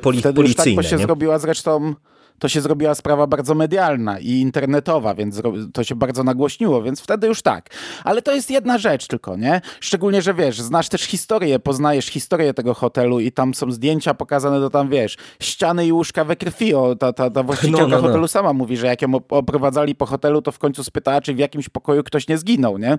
poli wtedy policyjne. Już tak, bo się nie? zrobiła zresztą to się zrobiła sprawa bardzo medialna i internetowa, więc to się bardzo nagłośniło, więc wtedy już tak. Ale to jest jedna rzecz tylko, nie? Szczególnie, że wiesz, znasz też historię, poznajesz historię tego hotelu i tam są zdjęcia pokazane, to tam wiesz, ściany i łóżka we krwi. O, ta, ta, ta właścicielka no, no, no. hotelu sama mówi, że jak ją oprowadzali po hotelu, to w końcu spytała, czy w jakimś pokoju ktoś nie zginął, nie?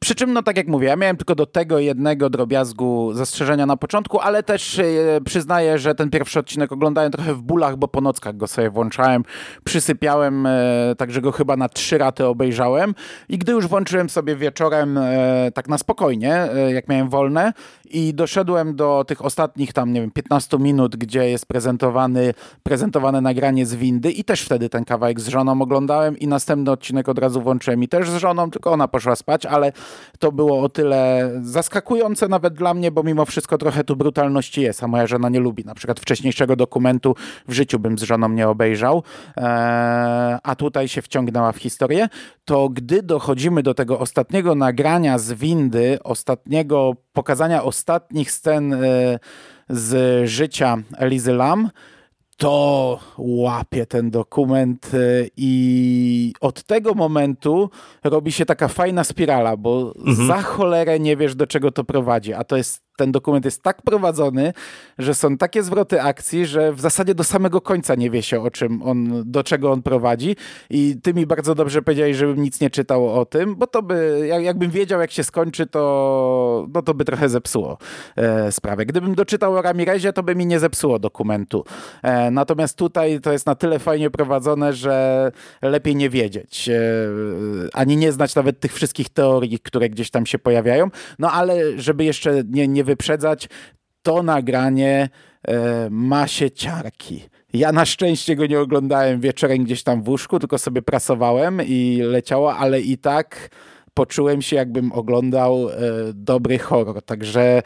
Przy czym, no tak jak mówię, ja miałem tylko do tego jednego drobiazgu zastrzeżenia na początku, ale też e, przyznaję, że ten pierwszy odcinek oglądałem trochę w bólach, bo po nockach go sobie włączałem, przysypiałem, e, także go chyba na trzy raty obejrzałem i gdy już włączyłem sobie wieczorem e, tak na spokojnie, e, jak miałem wolne i doszedłem do tych ostatnich tam, nie wiem, 15 minut, gdzie jest prezentowany, prezentowane nagranie z windy i też wtedy ten kawałek z żoną oglądałem i następny odcinek od razu włączyłem i też z żoną, tylko ona poszła spać, ale to było o tyle zaskakujące nawet dla mnie, bo mimo wszystko trochę tu brutalności jest, a moja żona nie lubi. Na przykład wcześniejszego dokumentu w życiu bym z żoną nie obejrzał obejrzał, a tutaj się wciągnęła w historię, to gdy dochodzimy do tego ostatniego nagrania z windy, ostatniego pokazania ostatnich scen z życia Elizy Lam, to łapie ten dokument y, i od tego momentu robi się taka fajna spirala, bo mhm. za cholerę nie wiesz do czego to prowadzi, a to jest ten dokument jest tak prowadzony, że są takie zwroty akcji, że w zasadzie do samego końca nie wie się o czym on, do czego on prowadzi i ty mi bardzo dobrze powiedziałeś, żebym nic nie czytał o tym, bo to by, jakbym wiedział jak się skończy, to, no to by trochę zepsuło e, sprawę. Gdybym doczytał o Ramirezie, to by mi nie zepsuło dokumentu. E, natomiast tutaj to jest na tyle fajnie prowadzone, że lepiej nie wiedzieć, e, ani nie znać nawet tych wszystkich teorii, które gdzieś tam się pojawiają, no ale żeby jeszcze nie, nie wyprzedzać, to nagranie e, ma się ciarki. Ja na szczęście go nie oglądałem wieczorem gdzieś tam w łóżku, tylko sobie prasowałem i leciało, ale i tak poczułem się jakbym oglądał e, dobry horror. Także e,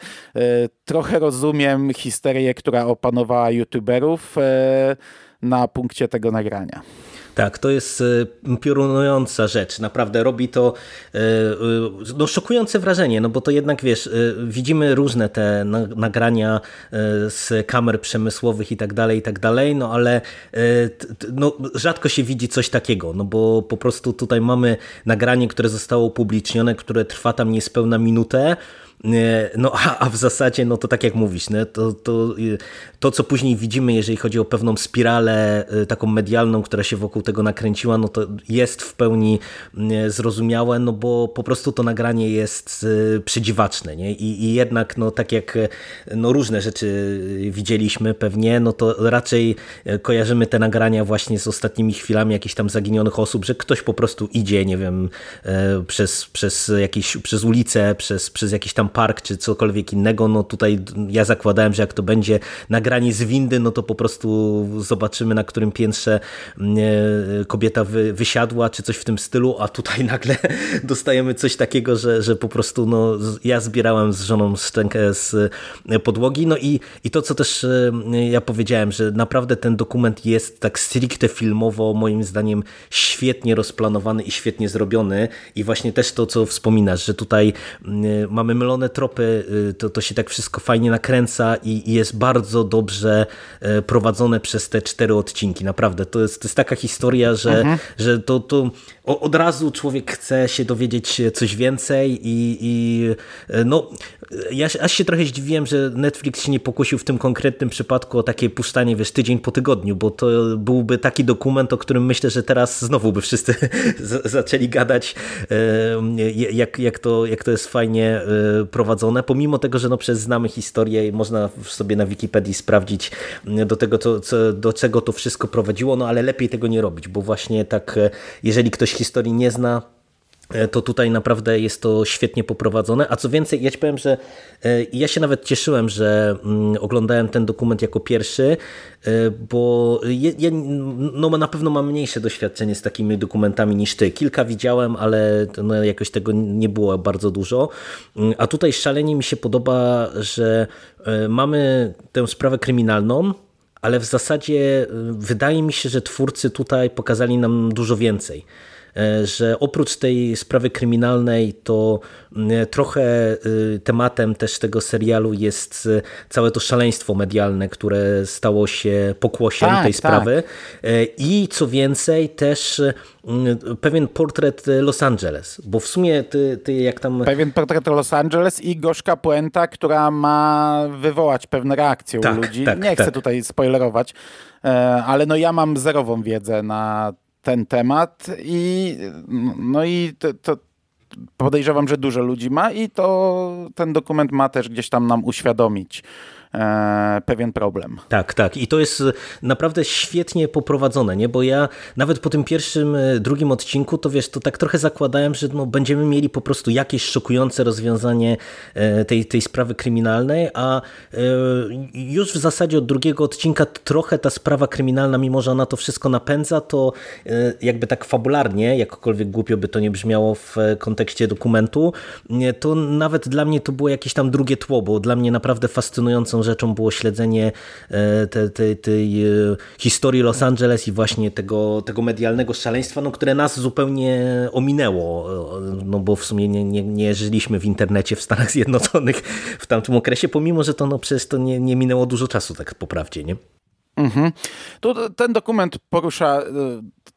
trochę rozumiem histerię, która opanowała youtuberów e, na punkcie tego nagrania. Tak, to jest e, piorunująca rzecz. Naprawdę robi to e, e, no, szokujące wrażenie, no bo to jednak wiesz, widzimy różne te nagrania z kamer przemysłowych i tak dalej, i tak dalej, no ale no, rzadko się widzi coś takiego, no bo po prostu tutaj mamy nagranie, które zostało upublicznione, które trwa tam niespełna minutę, no a, a w zasadzie, no to tak jak mówisz, nie? To, to, to co później widzimy, jeżeli chodzi o pewną spiralę y, taką medialną, która się wokół tego nakręciła, no to jest w pełni zrozumiałe, no bo po prostu to nagranie jest y, przedziwaczne, nie? I, i jednak, no tak jak no różne rzeczy widzieliśmy pewnie, no to raczej y, kojarzymy te nagrania właśnie z ostatnimi chwilami jakichś tam zaginionych osób, że ktoś po prostu idzie, nie wiem, przez, przez jakieś, przez ulicę, przez, przez jakiś tam park czy cokolwiek innego, no tutaj ja zakładałem, że jak to będzie nagranie z windy, no to po prostu zobaczymy na którym piętrze mm, e, kobieta wy, wysiadła, czy coś w tym stylu, a tutaj nagle dostajemy coś takiego, że, że po prostu no, ja zbierałem z żoną szczękę z e, podłogi, no i, i to co też e, ja powiedziałem, że naprawdę ten dokument jest tak stricte filmowo moim zdaniem świetnie rozplanowany i świetnie zrobiony. I właśnie też to co wspominasz, że tutaj mm, mamy mylone tropy, y, to, to się tak wszystko fajnie nakręca i, i jest bardzo dobrze e, prowadzone przez te cztery odcinki. Naprawdę, to jest, to jest taka historia, że, mhm. że to, to od razu człowiek chce się dowiedzieć coś więcej i, i e, no, ja aż się trochę zdziwiłem, że Netflix się nie pokusił w tym konkretnym przypadku o takie puszczanie, wiesz, tydzień po tygodniu, bo to byłby taki dokument, o którym myślę, że teraz znowu by wszyscy zaczęli gadać, e, jak, jak, to, jak to jest fajnie prowadzone, pomimo tego, że no przez znamy historię i można sobie na Wikipedii sprawdzić do tego, co, co, do czego to wszystko prowadziło, no ale lepiej tego nie robić, bo właśnie tak, jeżeli ktoś historii nie zna, E, to tutaj naprawdę jest to świetnie poprowadzone. A co więcej, ja ci powiem, że e, ja się nawet cieszyłem, że mm, oglądałem ten dokument jako pierwszy, e, bo ja no, na pewno mam mniejsze doświadczenie z takimi dokumentami niż ty. Kilka widziałem, ale no, jakoś tego nie było bardzo dużo. Mm, a tutaj szalenie mi się podoba, że mamy tę sprawę kryminalną, ale w zasadzie wydaje mi się, że twórcy tutaj pokazali nam dużo więcej. E, że oprócz tej sprawy kryminalnej to mm, trochę y, tematem też tego serialu jest całe to szaleństwo medialne, które stało się pokłosiem tak, tej sprawy tak. E, i co więcej też mm, pewien portret Los Angeles, bo w sumie ty, ty jak tam... Pewien portret Los Angeles i gorzka puenta, która ma wywołać pewne reakcje tak, u ludzi. Tak, Nie chcę tak. tutaj spoilerować, e, ale no ja mam zerową wiedzę na ten temat i no i to, to, podejrzewam, że dużo ludzi ma i to ten dokument ma też gdzieś tam nam uświadomić pewien problem. Tak, tak. I to jest naprawdę świetnie poprowadzone, nie? Bo ja nawet po tym pierwszym, e, drugim odcinku, to wiesz, to tak trochę zakładałem, że no, będziemy mieli po prostu jakieś szokujące rozwiązanie e, tej, tej sprawy kryminalnej, a już w zasadzie od drugiego odcinka trochę ta sprawa kryminalna, mimo że ona to wszystko napędza, to jakby tak fabularnie, jakkolwiek głupio by to nie brzmiało w kontekście dokumentu, to nawet dla mnie to było jakieś tam drugie tło, bo dla mnie naprawdę fascynującą rzeczą było śledzenie tej, tej, tej historii Los Angeles i właśnie tego, tego medialnego szaleństwa, no, które nas zupełnie ominęło, no bo w sumie nie, nie, nie żyliśmy w internecie w Stanach Zjednoczonych w tamtym okresie, pomimo, że to no przecież to nie, nie minęło dużo czasu tak po prawdzie, nie? Mhm. Tu ten dokument porusza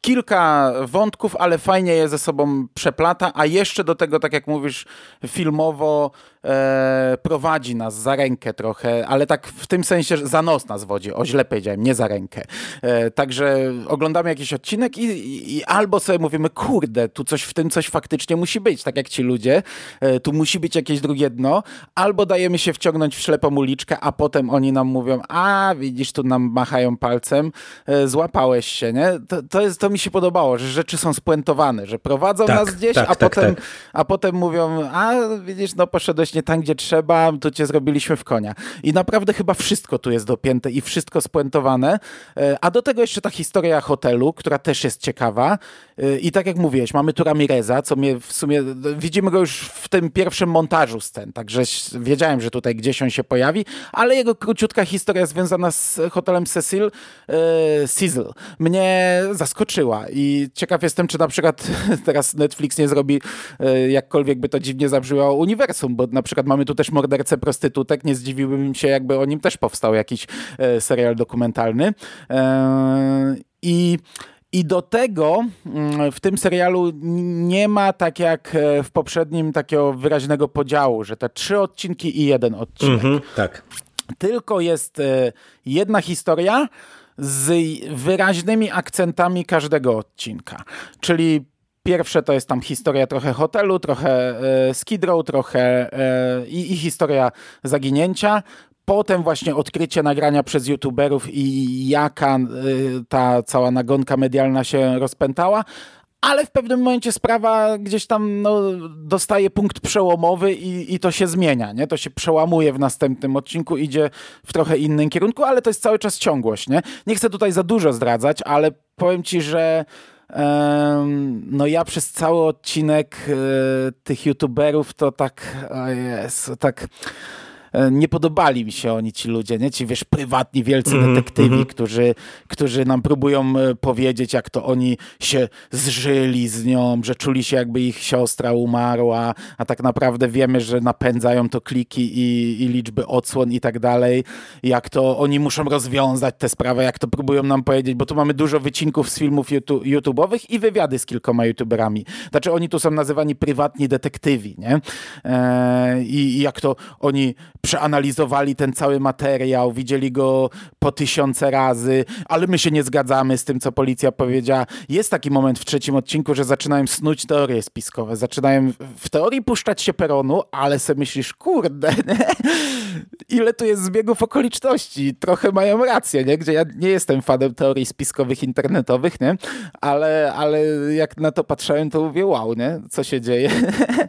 kilka wątków, ale fajnie je ze sobą przeplata, a jeszcze do tego, tak jak mówisz, filmowo e, prowadzi nas za rękę trochę, ale tak w tym sensie, że za nos nas wodzi, o źle powiedziałem, nie za rękę. E, także oglądamy jakiś odcinek i, i, i, albo sobie mówimy, kurde, tu coś w tym coś faktycznie musi być, tak jak ci ludzie, e, tu musi być jakieś drugie dno, albo dajemy się wciągnąć w ślepą uliczkę, a potem oni nam mówią, a widzisz, tu nam machają palcem, e, złapałeś się, nie? To, to jest, to mi się podobało, że rzeczy są spuentowane, że prowadzą tak, nas gdzieś, tak, a, tak, potem, tak. a potem mówią, a widzisz, no poszedłeś nie tam, gdzie trzeba, tu cię zrobiliśmy w konia. I naprawdę chyba wszystko tu jest dopięte i wszystko spuentowane. E, a do tego jeszcze ta historia hotelu, która też jest ciekawa. E, I tak jak mówiłeś, mamy tu Ramireza, co mnie w sumie, widzimy go już w tym pierwszym montażu scen, także wiedziałem, że tutaj gdzieś on się pojawi, ale jego króciutka historia związana z hotelem Cecil, e, Cecil, mnie zaskoczyła i ciekaw jestem, czy na przykład teraz Netflix nie zrobi, jakkolwiek by to dziwnie zabrzmiało, uniwersum, bo na przykład mamy tu też mordercę prostytutek, nie zdziwiłbym się, jakby o nim też powstał jakiś e, serial dokumentalny. E, I i do tego mm, w tym serialu nie ma tak jak e, w poprzednim takiego wyraźnego podziału, że te trzy odcinki i jeden odcinek. -hmm, tak. Tylko jest jedna historia z wyraźnymi akcentami każdego odcinka. Czyli Pierwsze to jest tam historia trochę hotelu, trochę e, Skid Row, trochę e, i, i historia zaginięcia. Potem właśnie odkrycie nagrania przez youtuberów i jaka e, ta cała nagonka medialna się rozpętała, ale w pewnym momencie sprawa gdzieś tam no, dostaje punkt przełomowy i, i to się zmienia, nie? To się przełamuje w następnym odcinku, idzie w trochę innym kierunku, ale to jest cały czas ciągłość, nie? Nie chcę tutaj za dużo zdradzać, ale powiem ci, że no ja przez cały odcinek e, tych youtuberów to tak, o tak nie podobali mi się oni ci ludzie, nie? Ci wiesz, prywatni, wielcy mm, detektywi, mm. którzy, którzy nam próbują e, powiedzieć, jak to oni się zżyli z nią, że czuli się jakby ich siostra umarła, a tak naprawdę wiemy, że napędzają to kliki i, i liczby odsłon i tak dalej, jak to oni muszą rozwiązać tę sprawę, jak to próbują nam powiedzieć, bo tu mamy dużo wycinków z filmów YouTube, YouTube'owych i wywiady z kilkoma YouTuberami. Znaczy oni tu są nazywani prywatni detektywi, nie? E, I jak to oni przeanalizowali ten cały materiał, widzieli go po tysiące razy, ale my się nie zgadzamy z tym, co policja powiedziała. Jest taki moment w trzecim odcinku, że zaczynają snuć teorie spiskowe, zaczynają w teorii puszczać się peronu, ale sobie myślisz, kurde, nie? ile tu jest zbiegów okoliczności. Trochę mają rację, nie? gdzie ja nie jestem fanem teorii spiskowych internetowych, nie? Ale, ale jak na to patrzyłem, to mówię, wow, nie? co się dzieje.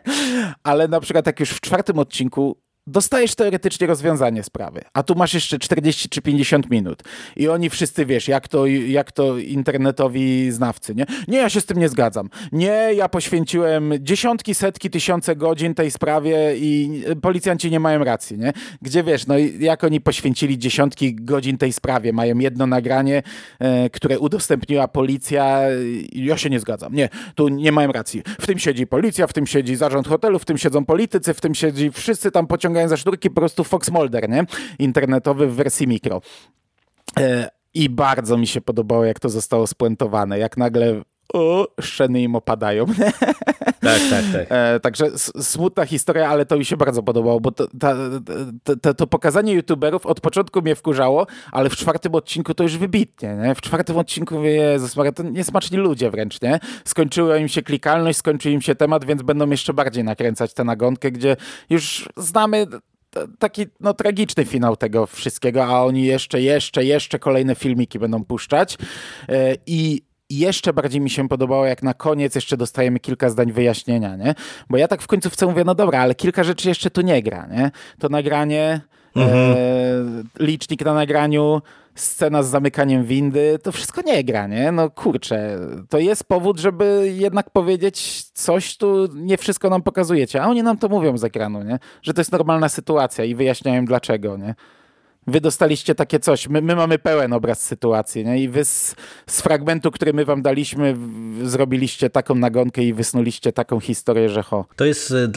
ale na przykład jak już w czwartym odcinku dostajesz teoretycznie rozwiązanie sprawy, a tu masz jeszcze 40 czy 50 minut i oni wszyscy, wiesz, jak to, jak to internetowi znawcy, nie? Nie, ja się z tym nie zgadzam. Nie, ja poświęciłem dziesiątki, setki, tysiące godzin tej sprawie i policjanci nie mają racji, nie? Gdzie, wiesz, no jak oni poświęcili dziesiątki godzin tej sprawie, mają jedno nagranie, e, które udostępniła policja, ja się nie zgadzam. Nie, tu nie mają racji. W tym siedzi policja, w tym siedzi zarząd hotelu, w tym siedzą politycy, w tym siedzi wszyscy tam pociągają ściągają za sznurki po prostu Fox Mulder, nie? Internetowy w wersji mikro. E, I bardzo mi się podobało, jak to zostało spuentowane. Jak nagle o, szczeny im opadają. Tak, tak, tak. E, także smutna historia, ale to mi się bardzo podobało, bo to, ta, to, pokazanie youtuberów od początku mnie wkurzało, ale w czwartym odcinku to już wybitnie. Nie? W czwartym odcinku Jezus to niesmaczni ludzie wręcz, nie? Skończyła im się klikalność, skończył im się temat, więc będą jeszcze bardziej nakręcać tę nagonkę, gdzie już znamy taki no, tragiczny finał tego wszystkiego, a oni jeszcze, jeszcze, jeszcze kolejne filmiki będą puszczać. E, I jeszcze bardziej mi się podobało, jak na koniec jeszcze dostajemy kilka zdań wyjaśnienia, nie? Bo ja tak w końcówce mówię, no dobra, ale kilka rzeczy jeszcze tu nie gra, nie? To nagranie, mhm. e, licznik na nagraniu, scena z zamykaniem windy, to wszystko nie gra, nie? No kurczę, to jest powód, żeby jednak powiedzieć coś tu, nie wszystko nam pokazujecie, a oni nam to mówią z ekranu, nie? Że to jest normalna sytuacja i wyjaśniają dlaczego, nie? Wy dostaliście takie coś, my, my mamy pełen obraz sytuacji nie? i wy z, z, fragmentu, który my wam daliśmy, w, zrobiliście taką nagonkę i wysnuliście taką historię, że ho. To jest e,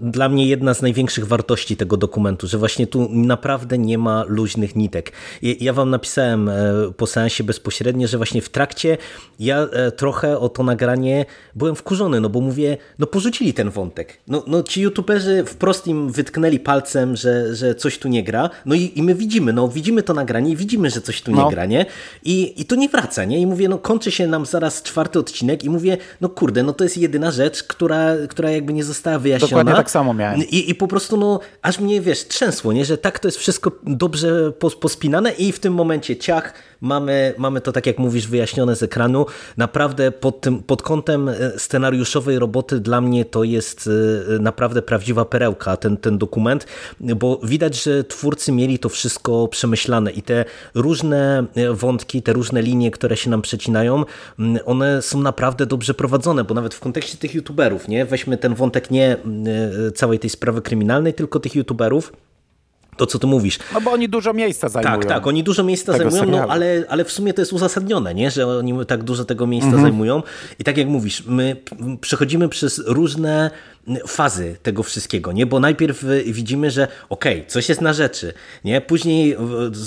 dla mnie jedna z największych wartości tego dokumentu, że właśnie tu naprawdę nie ma luźnych nitek. Ja wam napisałem e, po seansie bezpośrednio, że właśnie w trakcie ja e, trochę o to nagranie byłem wkurzony, no bo mówię, no porzucili ten wątek. No, no ci youtuberzy wprost im wytknęli palcem, że, że coś tu nie gra, no i, i my widzimy, no widzimy to nagranie i widzimy, że coś tu no. nie gra, nie? I, I to nie wraca, nie? I mówię, no kończy się nam zaraz czwarty odcinek i mówię, no kurde, no to jest jedyna rzecz, która, która jakby nie została wyjaśniona. Dokładnie tak samo miałem. I, i po prostu, no, aż mnie, wiesz, trzęsło, nie? Że tak to jest wszystko dobrze pospinane i w tym momencie ciach, mamy, mamy to, tak jak mówisz, wyjaśnione z ekranu. Naprawdę pod, tym, pod kątem e, scenariuszowej roboty dla mnie to jest e, naprawdę prawdziwa perełka, ten, ten dokument, bo widać, że twórcy mieli to wszystko przemyślane i te różne e, wątki, te różne linie, które się nam przecinają, one są naprawdę dobrze prowadzone, bo nawet w kontekście tych youtuberów, nie? weźmy ten wątek nie całej tej sprawy kryminalnej, tylko tych youtuberów, to, co ty mówisz. No bo oni dużo miejsca zajmują. Tak, tak, oni dużo miejsca zajmują, no, ale, ale w sumie to jest uzasadnione, nie? że oni tak dużo tego miejsca mhm. zajmują. I tak jak mówisz, my przechodzimy przez różne fazy tego wszystkiego, nie? Bo najpierw widzimy, że okej, okay, coś jest na rzeczy, nie? Później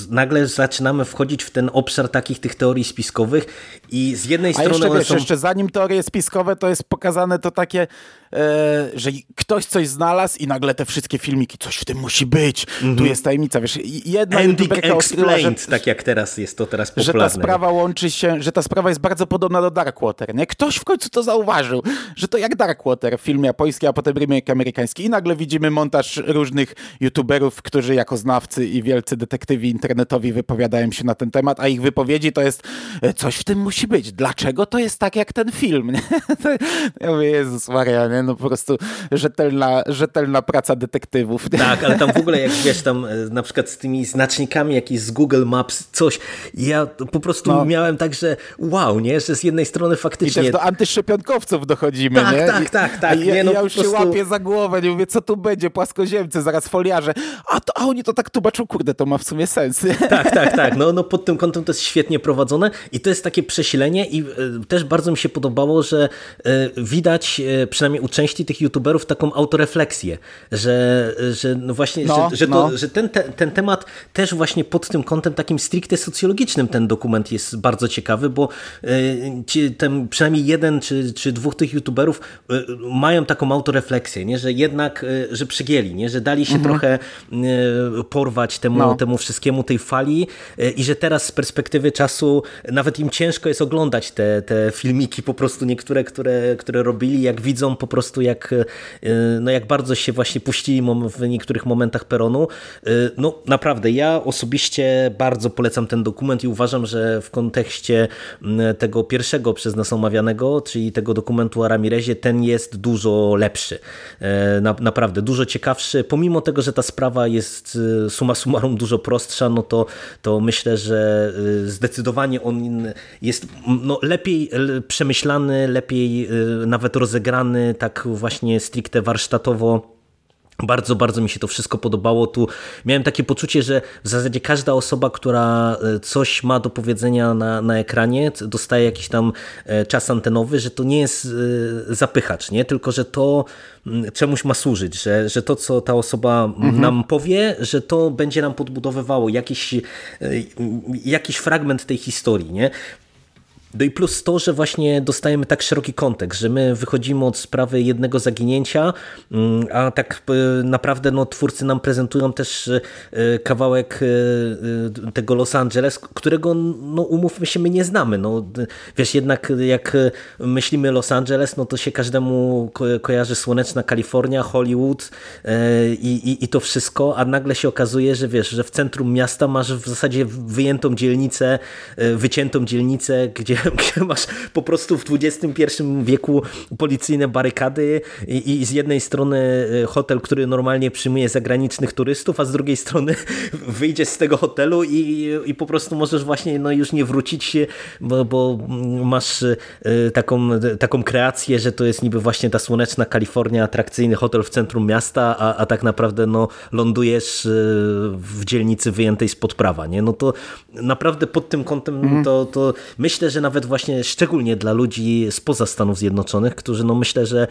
nagle zaczynamy wchodzić w ten obszar takich tych teorii spiskowych i z jednej strony jeszcze, wiesz, są... jeszcze zanim teorie spiskowe, to jest pokazane to takie, e, że ktoś coś znalazł i nagle te wszystkie filmiki, coś w tym musi być, mm -hmm. tu jest tajemnica, wiesz, jedna Ending explained, że, tak jak teraz jest to teraz popularne. Że ta sprawa łączy się, że ta sprawa jest bardzo podobna do Darkwater, nie? Ktoś w końcu to zauważył, że to jak Darkwater w filmie japońskim, a potem remake amerykański i nagle widzimy montaż różnych youtuberów, którzy jako znawcy i wielcy detektywi internetowi wypowiadają się na ten temat, a ich wypowiedzi to jest e, coś w tym musi być. Dlaczego to jest tak jak ten film? Nie? Ja mówię, Jezus Maria, nie? no po prostu rzetelna, rzetelna praca detektywów. Tak, ale tam w ogóle jak wiesz, tam e, na przykład z tymi znacznikami jakiś z Google Maps, coś, ja po prostu no. miałem tak, że wow, nie? Że z jednej strony faktycznie... I też do antyszczepionkowców dochodzimy, tak, nie? Tak, tak, tak. Ja, nie, no, ja już prostu... się łapię za głowę, nie mówię, co tu będzie, płaskoziemcy, zaraz foliarze, a, to, a oni to tak tłumaczą, kurde, to ma w sumie sens. Tak, tak, tak, no, no pod tym kątem to jest świetnie prowadzone i to jest takie przesilenie i y, też bardzo mi się podobało, że y, widać y, przynajmniej u części tych youtuberów taką autorefleksję, że, że no właśnie, no, że, że, to, no. że ten, te, ten temat też właśnie pod tym kątem takim stricte socjologicznym ten dokument jest bardzo ciekawy, bo ci, ten, przynajmniej jeden czy, czy dwóch tych youtuberów mają taką autorefleksję, nie? że jednak, e, że przygięli, nie? że dali się mhm. trochę e, porwać temu, no. temu wszystkiemu, tej fali e, i że teraz z perspektywy czasu nawet im ciężko jest oglądać te, te filmiki po prostu niektóre, które, które robili, jak widzą po prostu jak, no jak bardzo się właśnie puścili w niektórych momentach peronu. No naprawdę, ja osobiście bardzo polecam ten dokument i uważam, że w kontekście tego pierwszego przez nas omawianego, czyli tego dokumentu o Ramirezie, ten jest dużo lepszy. E, naprawdę dużo ciekawszy. Pomimo tego, że ta sprawa jest e, suma summarum dużo prostsza, no to, to myślę, że e, zdecydowanie on jest no, lepiej przemyślany, lepiej nawet rozegrany, tak właśnie stricte warsztatowo bardzo, bardzo mi się to wszystko podobało. Tu miałem takie poczucie, że w zasadzie każda osoba, która e, coś ma do powiedzenia na, na ekranie, dostaje jakiś tam e, czas antenowy, że to nie jest e, zapychacz, nie? tylko że to czemuś ma służyć, że, że to, co ta osoba mhm. nam powie, że to będzie nam podbudowywało jakiś, jakiś fragment tej historii. Nie? No i plus to, że właśnie dostajemy tak szeroki kontekst, że my wychodzimy od sprawy jednego zaginięcia, mm, a tak e, naprawdę no, twórcy nam prezentują też e, kawałek e, tego Los Angeles, którego, no umówmy się, my nie znamy. No, wiesz, jednak jak myślimy Los Angeles, no to się każdemu ko kojarzy słoneczna Kalifornia, Hollywood i, i, i to wszystko, a nagle się okazuje, że wiesz, że w centrum miasta masz w zasadzie wyjętą dzielnicę, wyciętą dzielnicę, gdzie gdzie masz po prostu w XXI wieku policyjne barykady i, i z jednej strony e, hotel, który normalnie przyjmuje zagranicznych turystów, a z drugiej strony wyjdziesz z tego hotelu i, i po prostu możesz właśnie no, już nie wrócić, bo, bo masz e, taką, taką kreację, że to jest niby właśnie ta słoneczna Kalifornia, atrakcyjny hotel w centrum miasta, a, a tak naprawdę no, lądujesz w dzielnicy wyjętej spod prawa. Nie? No to naprawdę pod tym kątem mhm. to, to myślę, że nawet właśnie szczególnie dla ludzi spoza Stanów Zjednoczonych, którzy no myślę, że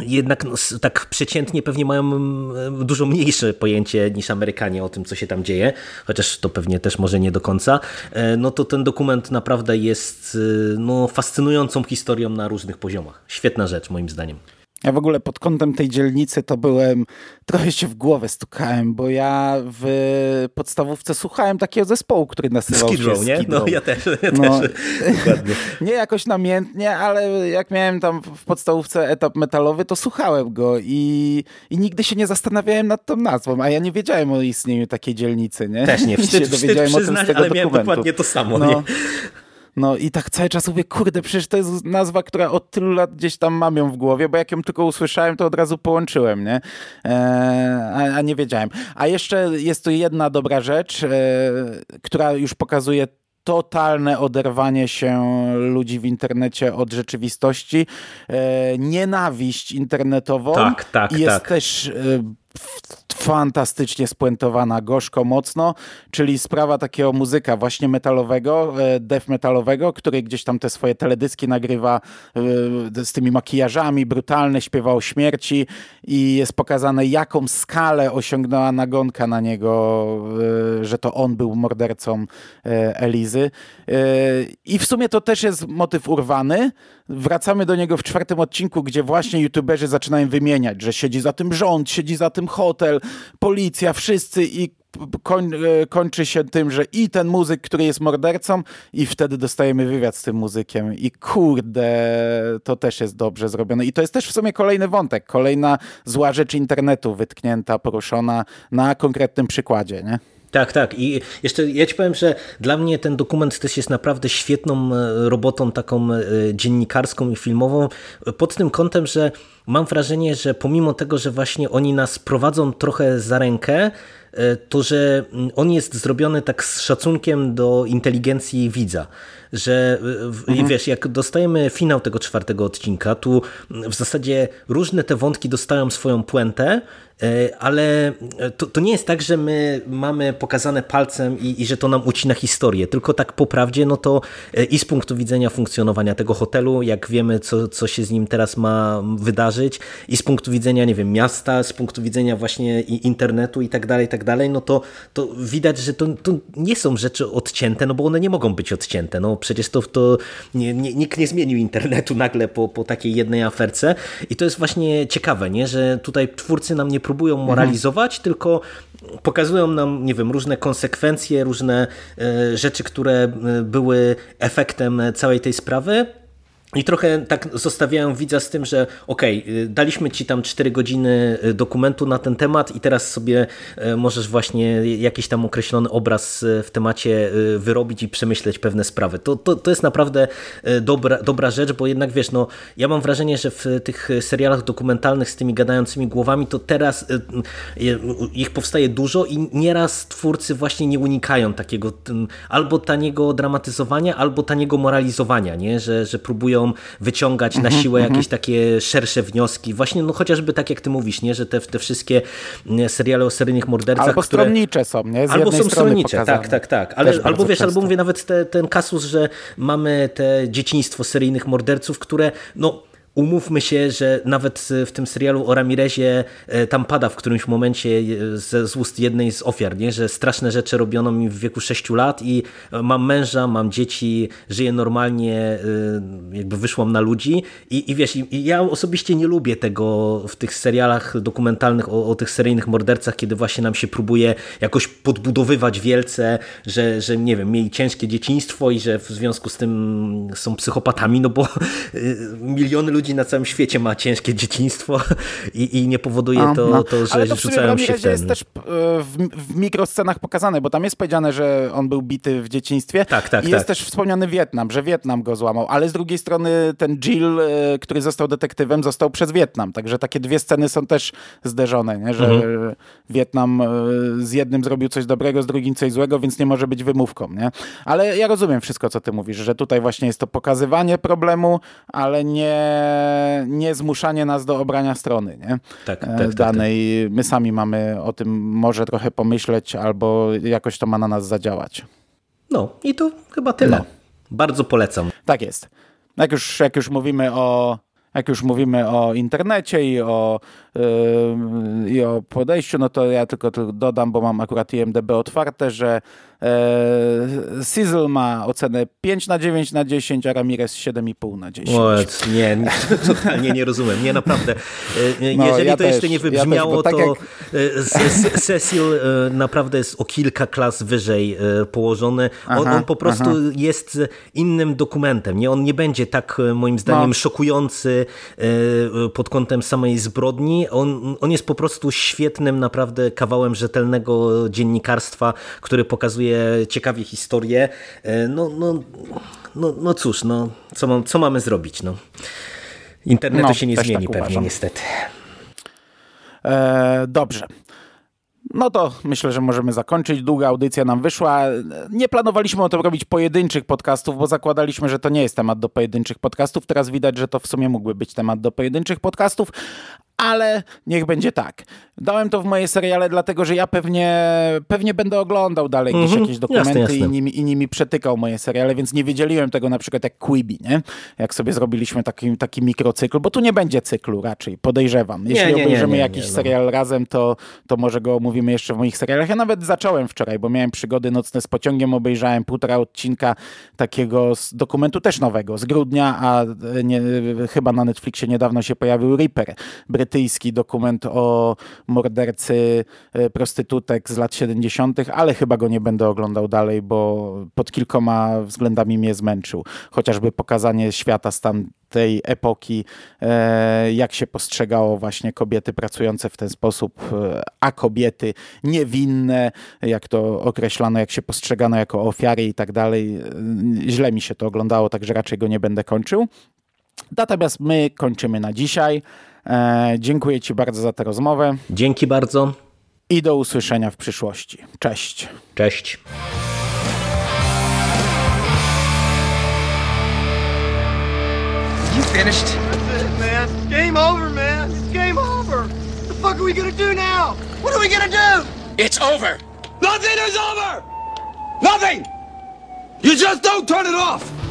jednak no, tak przeciętnie pewnie mają mm, dużo mniejsze pojęcie niż Amerykanie o tym, co się tam dzieje, chociaż to pewnie też może nie do końca, e, no to ten dokument naprawdę jest e, no, fascynującą historią na różnych poziomach. Świetna rzecz moim zdaniem. Ja w ogóle pod kątem tej dzielnicy to byłem, trochę się w głowę stukałem, bo ja w podstawówce słuchałem takiego zespołu, który nazywał Skid Row, się nie? No ja też, ja no, też. nie jakoś namiętnie, ale jak miałem tam w podstawówce etap metalowy, to słuchałem go i, i nigdy się nie zastanawiałem nad tą nazwą, a ja nie wiedziałem o istnieniu takiej dzielnicy, nie? Też nie, wstyd, się dowiedziałem wstyd przyznać, o tym z tego ale dokumentu. miałem dokładnie to samo, no. nie? No i tak cały czas mówię, kurde, przecież to jest nazwa, która od tylu lat gdzieś tam mam ją w głowie, bo jak ją tylko usłyszałem, to od razu połączyłem, nie? E, a, a, nie wiedziałem. A jeszcze jest tu jedna dobra rzecz, e, która już pokazuje totalne oderwanie się ludzi w internecie od rzeczywistości, e, nienawiść internetową. Tak, tak, i jest tak. też e, fantastycznie spuentowana, gorzko mocno, czyli sprawa takiego muzyka właśnie metalowego, e, death metalowego, który gdzieś tam te swoje teledyski nagrywa e, z tymi makijażami, brutalny, śpiewał o śmierci i jest pokazane jaką skalę osiągnęła nagonka na niego, e, że to on był mordercą Elizy. I w sumie to też jest motyw urwany. Wracamy do niego w czwartym odcinku, gdzie właśnie youtuberzy zaczynają wymieniać, że siedzi za tym rząd, siedzi za tym hotel, policja, wszyscy i koń, e, kończy się tym, że i ten muzyk, który jest mordercą i wtedy dostajemy wywiad z tym muzykiem i kurde, to też jest dobrze zrobione. I to jest też w sumie kolejny wątek, kolejna zła rzecz internetu wytknięta, poruszona na konkretnym przykładzie, nie? Tak, tak. I jeszcze ja ci powiem, że dla mnie ten dokument też jest naprawdę świetną e, robotą taką e, dziennikarską i filmową pod tym kątem, że mam wrażenie, że pomimo tego, że właśnie oni nas prowadzą trochę za rękę, e, to że mm, on jest zrobiony tak z szacunkiem do inteligencji widza że mhm. wiesz, jak dostajemy finał tego czwartego odcinka, tu w zasadzie różne te wątki dostają swoją puentę, E, ale to, to, nie jest tak, że my mamy pokazane palcem i, i, że to nam ucina historię, tylko tak po prawdzie, no to e, i z punktu widzenia funkcjonowania tego hotelu, jak wiemy, co, co się z nim teraz ma wydarzyć, i z punktu widzenia, nie wiem, miasta, z punktu widzenia właśnie internetu i tak dalej, i tak dalej, no to, to widać, że to, to nie są rzeczy odcięte, no bo one nie mogą być odcięte, no przecież to, to nie, nie, nikt nie zmienił internetu nagle po, po takiej jednej aferce i to jest właśnie ciekawe, nie, że tutaj twórcy nam nie próbują mhm. moralizować, mhm. tylko pokazują nam, nie wiem, różne konsekwencje, różne e, rzeczy, które e, były efektem całej tej sprawy i trochę tak zostawiają widza z tym, że okej, okay, daliśmy ci tam 4 godziny y, dokumentu na ten temat i teraz sobie y, możesz właśnie jakiś tam określony obraz y, w temacie wyrobić i przemyśleć pewne sprawy. To, to, to jest naprawdę dobra, dobra rzecz, bo jednak wiesz, no ja mam wrażenie, że w tych serialach dokumentalnych z tymi gadającymi głowami to teraz ich powstaje dużo i nieraz twórcy właśnie nie unikają takiego albo taniego dramatyzowania, albo taniego moralizowania, nie? Że, że próbują wyciągać na mhm, siłę mhm. jakieś takie szersze wnioski. Właśnie no chociażby tak jak ty mówisz, nie? że te, te wszystkie mm, seriale o seryjnych mordercach, albo które... stronnicze są, nie? Z albo są stronnicze, pokazane. tak, tak, tak. Ale, albo wiesz, często. albo mówię nawet te, ten kasus, że mamy te dzieciństwo seryjnych morderców, które no Umówmy się, że nawet w tym serialu o Ramirezie e, tam pada w którymś momencie e, z, ust jednej z ofiar, nie? że straszne rzeczy robiono mi w wieku 6 lat i e, mam męża, mam dzieci, żyję normalnie, jakby wyszłam na ludzi i, i wiesz, i ja osobiście nie lubię tego w tych serialach dokumentalnych o, o, tych seryjnych mordercach, kiedy właśnie nam się próbuje jakoś podbudowywać wielce, że, że nie wiem, mieli ciężkie dzieciństwo i że w związku z tym są psychopatami, no bo miliony ludzi ludzi na całym świecie ma ciężkie dzieciństwo i, i nie powoduje no, to, no. to, że Ale to rzucają się w ten... jest też e, w, w mikroscenach pokazane, bo tam jest powiedziane, że on był bity w dzieciństwie tak, tak, i tak. jest też wspomniany Wietnam, że Wietnam go złamał, ale z drugiej strony ten Jill, e, który został detektywem, został przez Wietnam, także takie dwie sceny są też zderzone, nie? że mhm. Wietnam e, z jednym zrobił coś dobrego, z drugim coś złego, więc nie może być wymówką. Nie? Ale ja rozumiem wszystko, co ty mówisz, że tutaj właśnie jest to pokazywanie problemu, ale nie, nie zmuszanie nas do obrania strony nie? Tak, tak, tak, danej. Tak, My sami mamy o tym może trochę pomyśleć albo jakoś to ma na nas zadziałać. No i to chyba tyle. No. Bardzo polecam. Tak jest. Jak już, jak już mówimy o jak już mówimy o internecie i o, yy, i o podejściu, no to ja tylko, tylko dodam, bo mam akurat IMDB otwarte, że E, Sizzle ma ocenę 5 na 9 na 10, a Ramirez 7,5 na 10. O, nie, nie, totalnie nie rozumiem. Nie, naprawdę. E, no, jeżeli ja to też, jeszcze nie wybrzmiało, ja też, tak to jak... E, Cecil naprawdę jest o kilka klas wyżej położony. Aha, on, on, po prostu aha. jest innym dokumentem. Nie? On nie będzie tak, moim zdaniem, no. szokujący pod kątem samej zbrodni. On, on jest po prostu świetnym naprawdę kawałem rzetelnego dziennikarstwa, który pokazuje ciekawie historię. E, no, no, no, no cóż, no, co, mam, co mamy zrobić? No. Internetu no, się nie zmieni tak pewnie uważam. niestety. E, dobrze. No to myślę, że możemy zakończyć. Długa audycja nam wyszła. Nie planowaliśmy o tym robić pojedynczych podcastów, bo zakładaliśmy, że to nie jest temat do pojedynczych podcastów. Teraz widać, że to w sumie mógłby być temat do pojedynczych podcastów, ale niech będzie tak. Dałem to w moje seriale, dlatego że ja pewnie, pewnie będę oglądał dalej gdzieś mhm. jakieś dokumenty jasne, jasne. I, nimi, i nimi przetykał moje seriale, więc nie wydzieliłem tego na przykład jak Quibi, nie? Jak sobie zrobiliśmy taki, taki mikrocykl, bo tu nie będzie cyklu raczej, podejrzewam. Jeśli nie, nie, obejrzymy nie, jakiś no. serial razem, to, to może go omówimy jeszcze w moich serialach. Ja nawet zacząłem wczoraj, bo miałem przygody nocne z pociągiem, obejrzałem półtora odcinka takiego dokumentu też nowego, z grudnia, a nie, chyba na Netflixie niedawno się pojawił Reaper, brytyjski dokument o mordercy e, prostytutek z lat 70., ale chyba go nie będę oglądał dalej, bo pod kilkoma względami mnie zmęczył. Chociażby pokazanie świata z tamtej epoki, e, jak się postrzegało właśnie kobiety pracujące w ten sposób, e, a kobiety niewinne, jak to określano, jak się postrzegano jako ofiary i tak dalej. Źle mi się to oglądało, także raczej go nie będę kończył. Natomiast my kończymy na dzisiaj. E, dziękuję Ci bardzo za tę rozmowę. Dzięki bardzo. I do usłyszenia w przyszłości. Cześć. Cześć. You finished? That's it, man. Game over, man. It's game over. What the fuck are we gonna do now? What are we gonna do? It's over. Nothing is over. Nothing. You just don't turn it off.